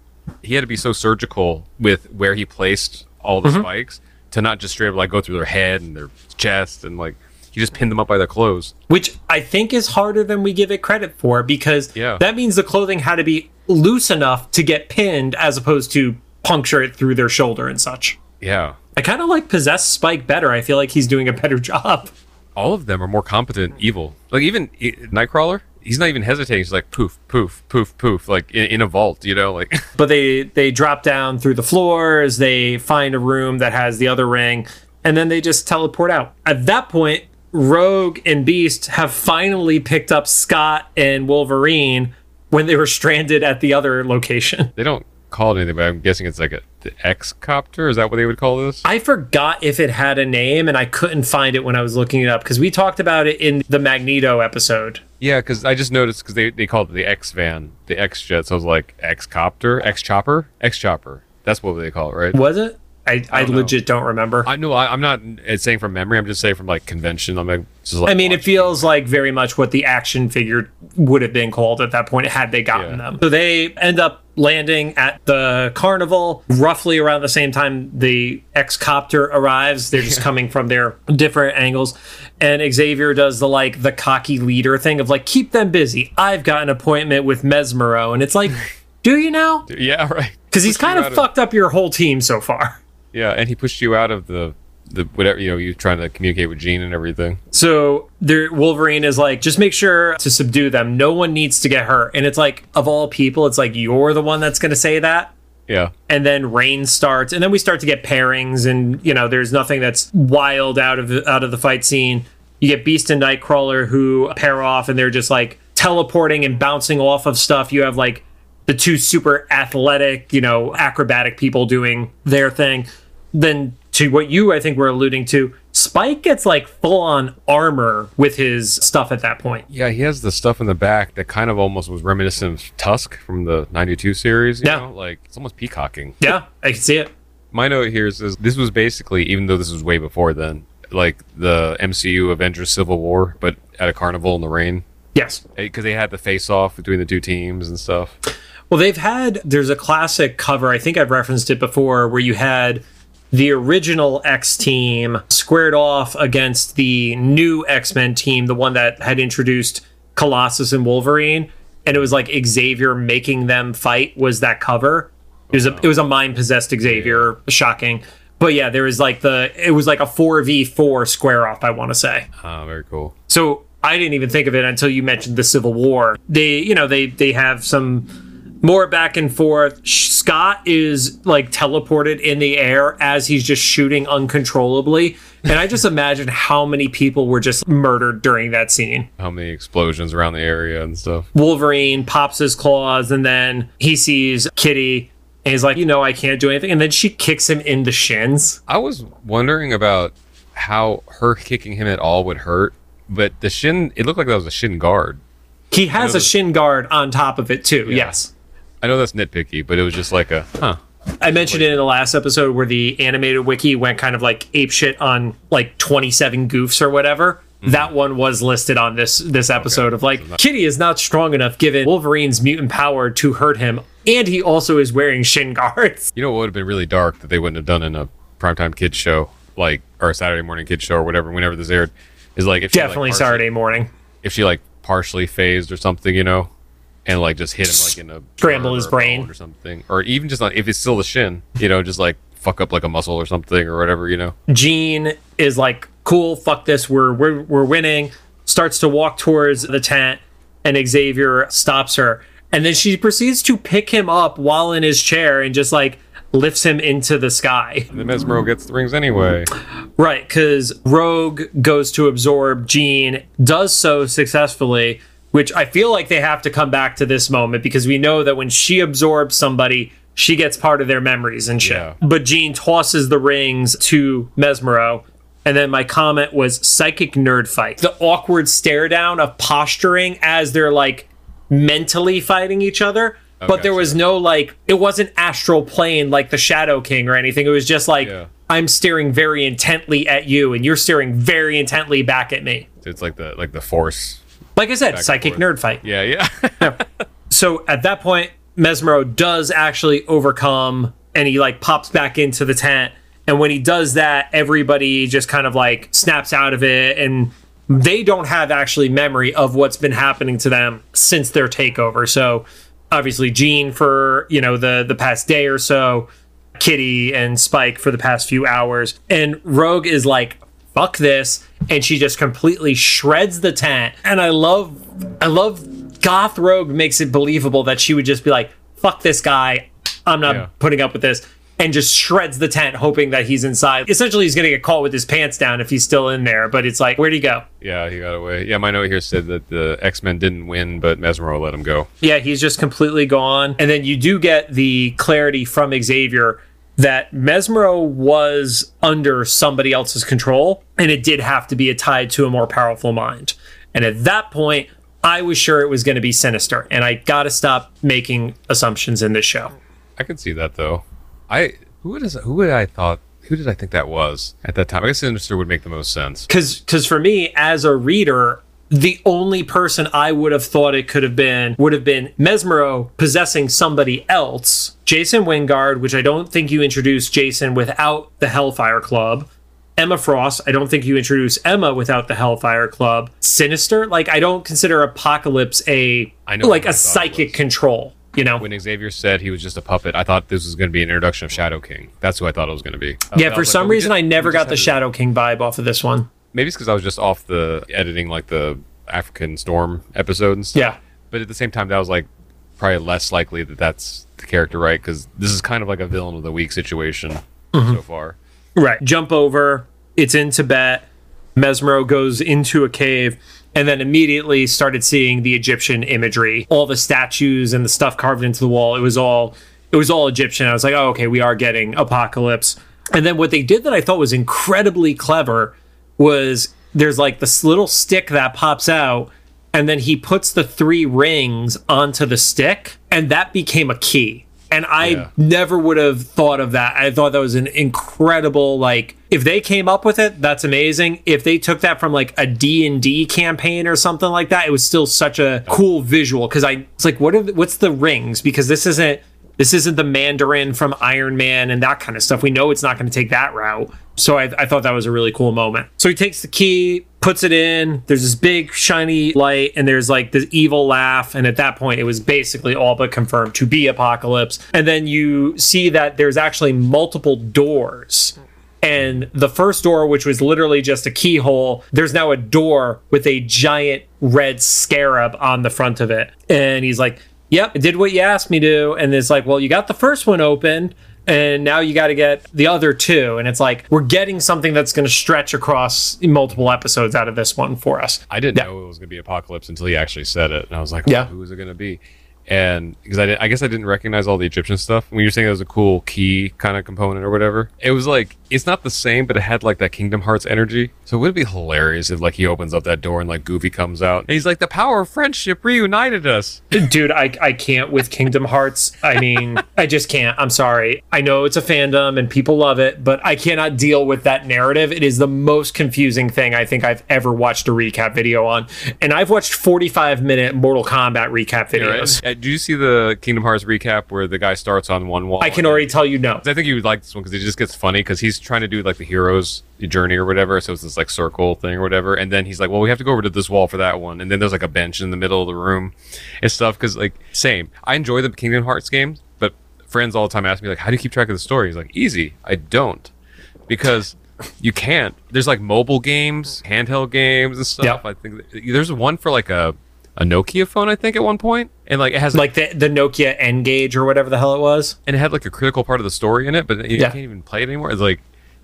he had to be so surgical with where he placed all Mm-hmm. the spikes to not just straight up, like, go through their head and their chest and, like, he just pinned them up by their clothes. Which I think is harder than we give it credit for because Yeah. that means the clothing had to be loose enough to get pinned as opposed to puncture it through their shoulder and such. Yeah. I kind of like possess Spike better. I feel like he's doing a better job. all of them are more competent evil. Like even Nightcrawler, he's not even hesitating. He's like poof, poof, poof, poof, like in, in a vault, you know, like but they they drop down through the floors they find a room that has the other ring and then they just teleport out at that point rogue and beast have finally picked up scott and wolverine when they were stranded at the other location they don't call it anything, but I'm guessing it's like a the X copter. Is that what they would call this? I forgot if it had a name and I couldn't find it when I was looking it up because we talked about it in the Magneto episode. Yeah, because I just noticed because they, they called it the X van, the X jet. So I was like X copter, X chopper, X chopper. That's what they call it, right? Was it? I, I, know. legit don't remember. I know I, I'm not saying from memory. I'm just saying from like convention. I'm like, just like I mean, it feels like very much what the action figure would have been called at that point had they gotten Yeah. them. So they end up landing at the carnival roughly around the same time the X copter arrives. They're just coming from their different angles. And Xavier does the like the cocky leader thing of like, keep them busy. I've got an appointment with Mesmero. And it's like, do you now? Yeah, right. Because he's kind of fucked up your whole team so far. Yeah, and he pushed you out of the the whatever you know. You trying to communicate with Jean and everything. So there, Wolverine is like, just make sure to subdue them. No one needs to get hurt. And it's like, of all people, it's like you're the one that's going to say that. Yeah, And then rain starts, and then we start to get pairings, and you know, there's nothing that's wild out of out of the fight scene. You get Beast and Nightcrawler who pair off, and they're just like teleporting and bouncing off of stuff. You have like the two super athletic, you know, acrobatic people doing their thing. Then to what you I think were alluding to, Spike gets like full on armor with his stuff at that point. yeah. He has the stuff in the back that kind of almost was reminiscent of Tusk from the '92 series. You Yeah. know? like it's almost peacocking. Yeah, I can see it. My note here says this was basically, even though this was way before then, like the MCU Avengers Civil War, but at a carnival in the rain. Yes. Because they had the face off between the two teams and stuff. Well, they've had, there's a classic cover, I think I've referenced it before, where you had the original X team squared off against the new X Men team, the one that had introduced Colossus and Wolverine. And it was like Xavier making them fight, was that cover. It was a, it was a mind possessed Xavier, shocking. But yeah, there was like the, it was like a 4v4 square off, I want to say. Ah, very cool. So I didn't even think of it until you mentioned the Civil War. They, you know, they they have some more back and forth. Scott is like teleported in the air as he's just shooting uncontrollably, and I just imagine how many people were just murdered during that scene. How many explosions around the area and stuff. Wolverine pops his claws, and then he sees Kitty. And he's like, you know, I can't do anything. And then she kicks him in the shins. I was wondering about how her kicking him at all would hurt, but the shin, it looked like that was a shin guard. He has a shin guard on top of it, too. Yes. I know that's nitpicky, but it was just like a, huh. I mentioned it in the last episode where the animated wiki went kind of like ape shit on like 27 goofs or whatever. Mm-hmm. That one was listed on this this episode of like Kitty is not strong enough given Wolverine's mutant power to hurt him, and he also is wearing shin guards. You know what would have been really dark that they wouldn't have done in a primetime kids show, like, or a Saturday morning kids show or whatever, whenever this aired, is like if she, like, Definitely partially- Saturday morning. If she like partially phased or something, you know, and like just hit him like in a Scramble his brain. or something, or even just like if it's still the shin, you know, just like fuck up like a muscle or something or whatever, you know. Jean is like, "Cool, fuck this, we're we're we're winning." Starts to walk towards the tent, and Xavier stops her, and then she proceeds to pick him up while in his chair and just like lifts him into the sky. And then Mesmero gets the rings anyway. Right, because Rogue goes to absorb Jean, does so successfully, which I feel like they have to come back to this moment because we know that when she absorbs somebody, she gets part of their memories and shit. Yeah. But Jean tosses the rings to Mesmero. And then my comment was psychic nerd fight. The awkward stare down of posturing as they're like mentally fighting each other. Oh, but there was no like, it wasn't astral plane like the Shadow King or anything. It was just like, Yeah. I'm staring very intently at you, and you're staring very intently back at me. It's like the like the force. Like I said, psychic nerd fight. Yeah, yeah. So at that point, Mesmero does actually overcome, and he like pops back into the tent. And when he does that, everybody just kind of like snaps out of it, and they don't have actually memory of what's been happening to them since their takeover. So obviously, Jean for you know the the past day or so, Kitty and Spike for the past few hours, and Rogue is like, "Fuck this," and she just completely shreds the tent. And I love, I love goth rogue makes it believable that she would just be like, "Fuck this guy, I'm not Yeah. putting up with this." And just shreds the tent, hoping that he's inside. Essentially, he's going to get caught with his pants down if he's still in there. But it's like, where'd he go? Yeah, he got away. Yeah, my note here said that the X Men didn't win, but Mesmero let him go. Yeah, he's just completely gone. And then you do get the clarity from Xavier that Mesmero was under somebody else's control, and it did have to be tied to a more powerful mind. And at that point, I was sure it was going to be Sinister, and I got to stop making assumptions in this show. I could see that though. I who would is who would I thought who did I think that was at that time? I guess Sinister would make the most sense. because because for me as a reader the only person i would have thought it could have been would have been mesmero possessing somebody else jason wyngarde which i don't think you introduced jason without the hellfire club emma frost i don't think you introduce emma without the hellfire club sinister like i don't consider apocalypse a I know like a psychic control you know When Xavier said he was just a puppet, I thought this was going to be an introduction of Shadow King. That's who I thought it was going to be. yeah for like, some we reason i never got the shadow king vibe off of this one Maybe it's because I was just off the editing, like the African Storm episode and stuff. yeah But at the same time, that was like probably less likely that that's the character, right? Because this is kind of like a villain of the week situation Mm-hmm. so far. Right. Jump over. It's in Tibet. Mesmero goes into a cave and then immediately started seeing the Egyptian imagery, all the statues and the stuff carved into the wall. It was all it was all Egyptian. I was like, oh, okay, we are getting apocalypse. And then what they did that I thought was incredibly clever was there's like this little stick that pops out, and then he puts the three rings onto the stick, and that became a key. And I Yeah. never would have thought of that. I thought that was an incredible like if they came up with it, that's amazing. If they took that from like a D&D campaign or something like that, it was still such a cool visual cuz I it's like what are the, what's the rings because this isn't this isn't the Mandarin from Iron Man and that kind of stuff. We know it's not going to take that route. So I, I thought that was a really cool moment. So he takes the key, puts it in. There's this big shiny light, and there's like this evil laugh. And at that point, it was basically all but confirmed to be Apocalypse. And then you see that there's actually multiple doors. And the first door, which was literally just a keyhole, there's now a door with a giant red scarab on the front of it. And he's like, Yep, I did what you asked me to. And it's like, Well, you got the first one open, and now you got to get the other two. And it's like, we're getting something that's going to stretch across multiple episodes out of this one for us. I didn't Yeah. know it was going to be Apocalypse until he actually said it, and I was like, Yeah. "Who is it going to be?" And because I, didn't- I guess I didn't recognize all the Egyptian stuff when you're saying it was a cool key kind of component or whatever. It was like it's not the same, but it had like that Kingdom Hearts energy. So it would be hilarious if like he opens up that door and like Goofy comes out and he's like, "The power of friendship reunited us." Dude, I, I can't with Kingdom Hearts. I mean, I just can't. I'm sorry. I know it's a fandom and people love it, but I cannot deal with that narrative. It is the most confusing thing I think I've ever watched a recap video on. And I've watched 45 minute Mortal Kombat recap videos. Do you see the Kingdom Hearts recap where the guy starts on one wall? I can already tell you no. I think you would like this one because it just gets funny because he's trying to do like the hero's journey or whatever. So it's this like circle thing or whatever. And then he's like, well, we have to go over to this wall for that one. And then there's like a bench in the middle of the room and stuff. Because like, same. I enjoy the Kingdom Hearts games, but friends all the time ask me like, how do you keep track of the story? He's like, easy. I don't because you can't. There's like mobile games, handheld games and stuff. Yep. I think there's one for like a a Nokia phone. I think at one point, and like it has Like the, the Nokia N-Gage or whatever the hell it was. and it had like a critical part of the story in it, but you Yeah. can't even play it anymore. It's like,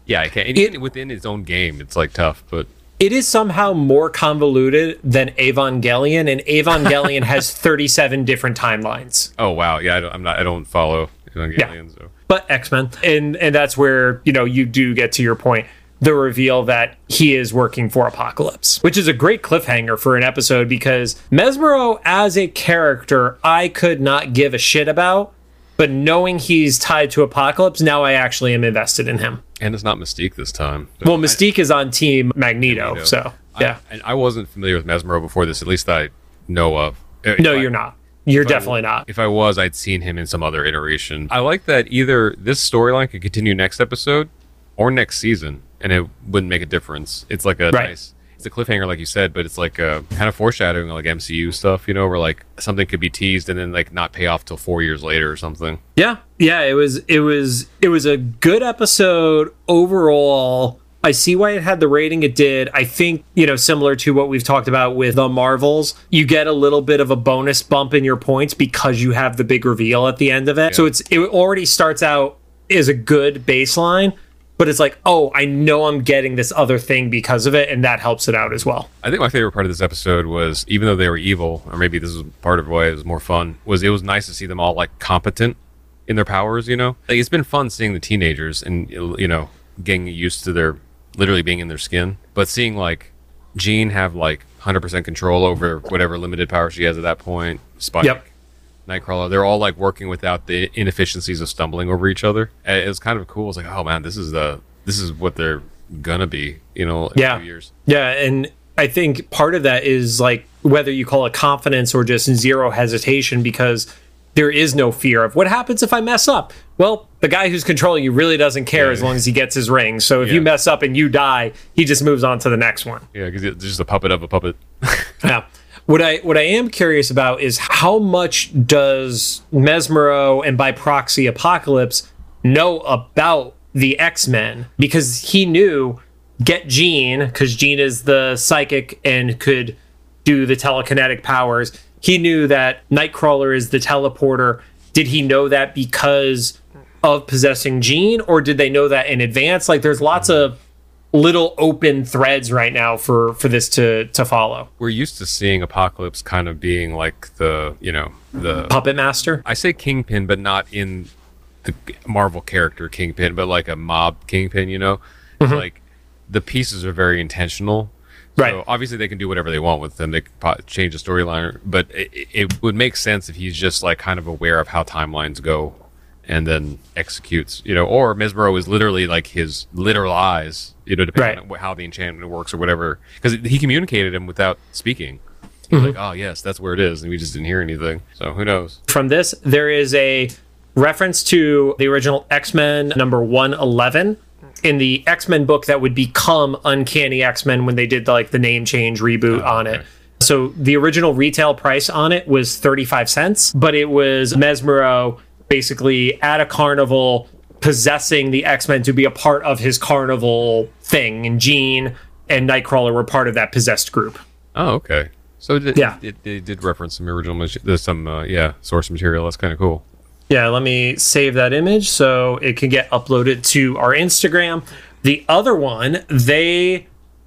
yeah, I can't. And It- even within its own game, it's like tough. But It is somehow more convoluted than Evangelion, and Evangelion has 37 different timelines. oh wow, yeah, I don't, I'm not. I don't follow Evangelion, so but X-Men. And and that's where, you know, you do get to your point, the reveal that he is working for Apocalypse, which is a great cliffhanger for an episode because Mesmero as a character, I could not give a shit about, but knowing he's tied to Apocalypse, now I actually am invested in him. and it's not Mystique this time. Well, Mystique is on team Magneto, Magneto. so I- yeah. and I wasn't familiar with Mesmero before this. At least I know of. Uh, no, I- you're not. You're I- definitely not. If I was, I'd seen him in some other iteration. I like that either this storyline could continue next episode or next season, and it wouldn't make a difference. It's like a Right. nice. It's a cliffhanger, like you said, but it's like a kind of foreshadowing, like MCU stuff, you know, where like something could be teased and then like not pay off till four years later or something. Yeah, yeah, it was it was it was a good episode overall. I see why it had the rating it did. I think, you know, similar to what we've talked about with the Marvels, you get a little bit of a bonus bump in your points because you have the big reveal at the end of it. So it's it already starts out as a good baseline, but it's like, oh, I know I'm getting this other thing because of it, and that helps it out as well. I think my favorite part of this episode was even though they were evil, or maybe this is part of why it was more fun, was it was nice to see them all like competent in their powers, you know? Like it's been fun seeing the teenagers and you know, getting used to their literally being in their skin. But seeing like Jean have like 100% control over whatever limited power she has at that point, Spike, Yep. Nightcrawler, they're all like working without the inefficiencies of stumbling over each other. It was kind of cool. It's like, oh man, this is the this is what they're gonna be, you know, in Yeah. a few years. Yeah, and I think part of that is like whether you call it confidence or just zero hesitation because there is no fear of what happens if I mess up. Well, the guy who's controlling you really doesn't care Yeah. as long as he gets his ring. So if Yeah. you mess up and you die, he just moves on to the next one. Yeah, because it's just a puppet of a puppet. Yeah. What I what I am curious about is how much does Mesmero and by proxy Apocalypse know about the X Men because he knew get Jean because Jean is the psychic and could do the telekinetic powers. He knew that Nightcrawler is the teleporter. Did he know that because of possessing Jean, or did they know that in advance? Like, there's lots of little open threads right now for for this to to follow. We're used to seeing Apocalypse kind of being like the, you know, the Puppet Master. I say Kingpin, but not in the Marvel character Kingpin, but like a mob Kingpin, you know? Mm-hmm. Like the pieces are very intentional. Right. So obviously they can do whatever they want with them. They can change the storyline, but it, it would make sense if he's just like kind of aware of how timelines go and then executes, you know, or Mesmero is literally like his literal eyes, you know, depending Right. on how the enchantment works or whatever. Because he communicated him without speaking. He was mm-hmm. like, oh, yes, that's where it is. And we just didn't hear anything. So who knows? From this, there is a reference to the original X Men number 111 in the X Men book that would become Uncanny X Men when they did like the name change reboot oh, on it. So the original retail price on it was 35 cents, but it was Mesmero basically at a carnival possessing the X Men to be a part of his carnival thing. And Jean and Nightcrawler were part of that possessed group. Oh, okay. So it, Yeah. it, it, did reference some original, some uh, yeah source material. That's kind of cool. Yeah, let me save that image so it can get uploaded to our Instagram. The other one, they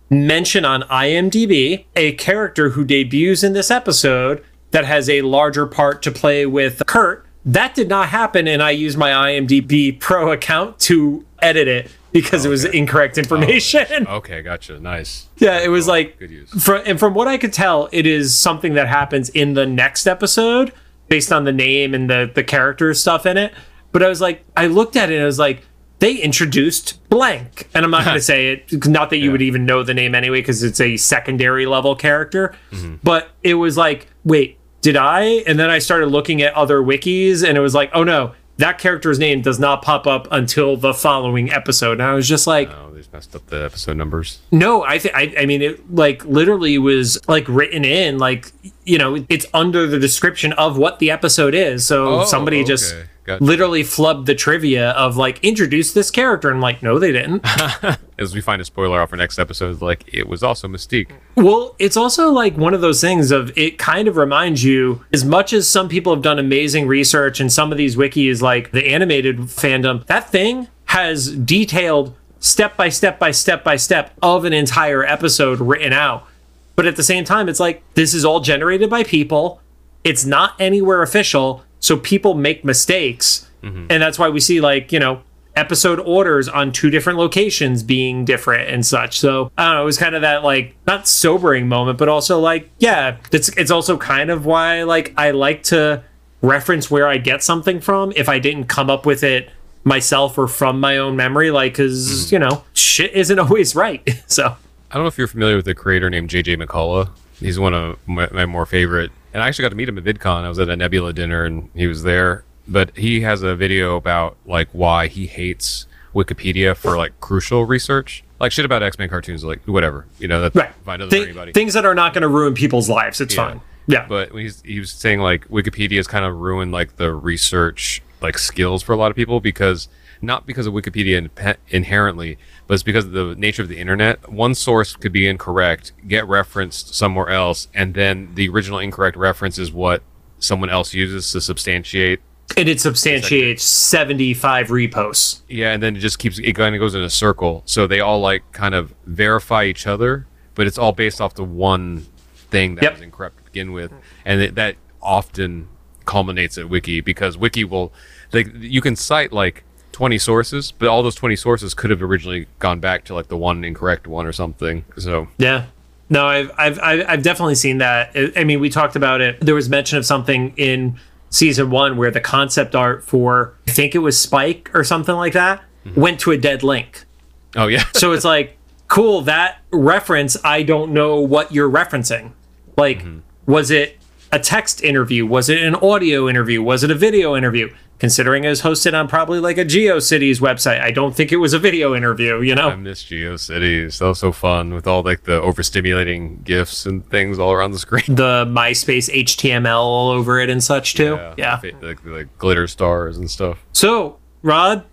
mention on IMDb a character who debuts in this episode that has a larger part to play with Kurt. That did not happen, and I used my IMDb Pro account to edit it because it was incorrect information. Okay, gotcha. Nice. Yeah, it was like Good use. From, and from what I could tell, it is something that happens in the next episode based on the name and the the character stuff in it. But I was like, I looked at it and I was like, they introduced blank, and I'm not going to say it. Not that you would even know the name anyway, because it's a secondary level character. Mm-hmm. But it was like, wait, did I? And then I started looking at other wikis, and it was like, oh no. That character's name does not pop up until the following episode. And I was just like, Oh, they just messed up the episode numbers. no, I think I, I mean it like literally was like written in like you know it's under the description of what the episode is. So Oh, somebody just. Gotcha. literally flubbed the trivia of like introduce this character and like no they didn't. As we find a spoiler out for next episode, like it was also Mystique. well, it's also like one of those things of it kind of reminds you as much as some people have done amazing research and some of these wikis like the animated fandom that thing has detailed step by step by step by step of an entire episode written out. But at the same time, it's like this is all generated by people. It's not anywhere official, so people make mistakes. Mm-hmm. And that's why we see like, you know, episode orders on two different locations being different and such. So I don't know, it was kind of that like not sobering moment, but also like, yeah, it's it's also kind of why like I like to reference where I get something from if I didn't come up with it myself or from my own memory, like because mm-hmm. you know, shit isn't always right. so I don't know if you're familiar with the creator named JJ McCullough. He's one of my, my more favorite. And I actually got to meet him at VidCon. I was at a Nebula dinner and he was there. But he has a video about like why he hates Wikipedia for like crucial research. Like shit about X Men cartoons, like whatever. You know, that's right. fine doesn't anybody. things that are not going to ruin people's lives. It's Yeah. fine. Yeah. but when he's, he was saying like Wikipedia has kind of ruined like the research like skills for a lot of people because not because of Wikipedia in, inherently, but it's because of the nature of the internet. One source could be incorrect, get referenced somewhere else, and then the original incorrect reference is what someone else uses to substantiate. And it substantiates 75 reposts. Yeah, and then it just keeps, it kind of goes in a circle. So they all like kind of verify each other, but it's all based off the one thing that yep. was incorrect to begin with. And it, that often culminates at Wiki because Wiki will, like, you can cite like 20 sources, but all those 20 sources could have originally gone back to like the one incorrect one or something. So, yeah. No, I've, I've, I've definitely seen that. I mean, we talked about it. There was mention of something in season one where the concept art for, I think it was Spike or something like that, mm-hmm. went to a dead link. Oh, yeah. so it's like, cool, that reference, I don't know what you're referencing. Like, mm-hmm. was it a text interview? Was it an audio interview? Was it a video interview? Considering it was hosted on probably like a GeoCities website. I don't think it was a video interview, you know? I miss GeoCities. That was so fun with all like the overstimulating GIFs and things all around the screen. The MySpace HTML all over it and such too. Yeah. yeah. Like, like glitter stars and stuff. So, Rod,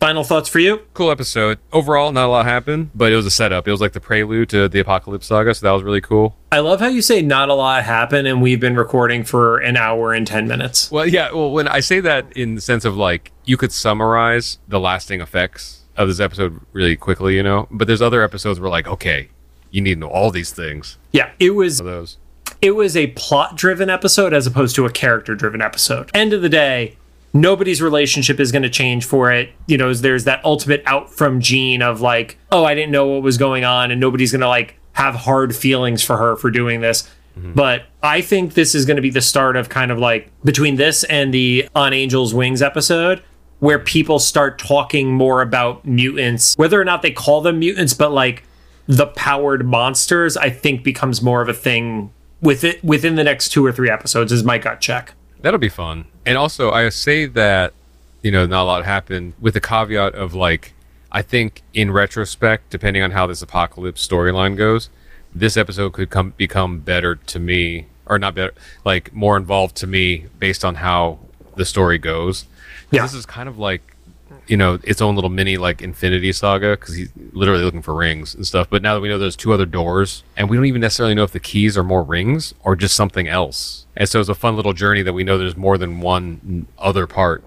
Final thoughts for you? Cool episode. Overall, not a lot happened, but it was a setup. It was like the prelude to the Apocalypse Saga, so that was really cool. I love how you say not a lot happened, and we've been recording for an hour and 10 minutes. Well, yeah, well, when I say that in the sense of like, you could summarize the lasting effects of this episode really quickly, you know? But there's other episodes where, like, okay, you need to know all these things. Yeah, it was. Those. It was a plot driven episode as opposed to a character driven episode. End of the day, nobody's relationship is going to change for it. You know, there's that ultimate out from Jean of like, oh, I didn't know what was going on, and nobody's going to like have hard feelings for her for doing this. Mm-hmm. But I think this is going to be the start of kind of like between this and the On Angel's Wings episode, where people start talking more about mutants, whether or not they call them mutants, but like the powered monsters, I think becomes more of a thing with it within the next two or three episodes. Is my gut check. That'll be fun. And also, I say that, you know, not a lot happened with the caveat of like, I think in retrospect, depending on how this apocalypse storyline goes, this episode could come become better to me, or not better, like more involved to me based on how the story goes. Yeah. This is kind of like you know its own little mini like infinity saga because he's literally looking for rings and stuff. But now that we know there's two other doors and we don't even necessarily know if the keys are more rings or just something else. And so it's a fun little journey that we know there's more than one other part.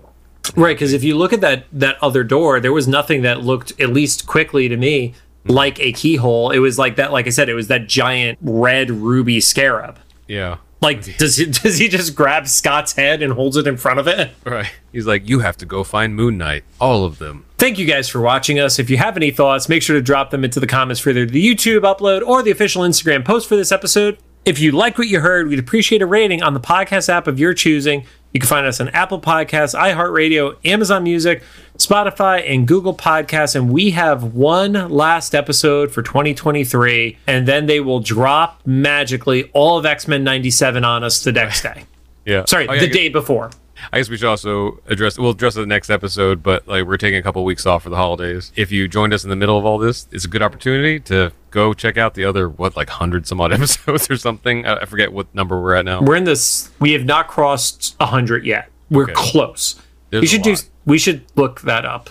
Right because if you look at that that other door there was nothing that looked at least quickly to me like a keyhole. It was like that like i said it was that giant red ruby scarab. Yeah like, does he does he just grab Scott's head and holds it in front of it? Right. He's like, you have to go find Moon Knight, all of them. Thank you guys for watching us. If you have any thoughts, make sure to drop them into the comments for either the YouTube upload or the official Instagram post for this episode. If you like what you heard, we'd appreciate a rating on the podcast app of your choosing. You can find us on Apple Podcasts, iHeartRadio, Amazon Music, Spotify, and Google Podcasts. And we have one last episode for 2023, and then they will drop magically all of X Men 97 on us the next day. Yeah. Sorry, oh, yeah, the day before. I guess we should also address. We'll address it the next episode, but like we're taking a couple of weeks off for the holidays. If you joined us in the middle of all this, it's a good opportunity to go check out the other what like hundred some odd episodes or something. I, forget what number we're at now. We're in this. We have not crossed hundred yet. We're okay. close. There's we should do. We should look that up.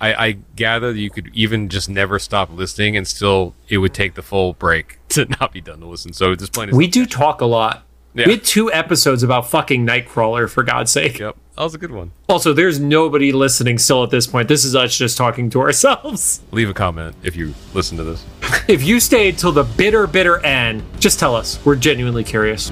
I, I gather that you could even just never stop listening, and still it would take the full break to not be done to listen. So at this point, we do talk a lot. Yeah. We had two episodes about fucking Nightcrawler, for God's sake. Yep. That was a good one. Also, there's nobody listening still at this point. This is us just talking to ourselves. Leave a comment if you listen to this. if you stayed till the bitter, bitter end, just tell us. We're genuinely curious.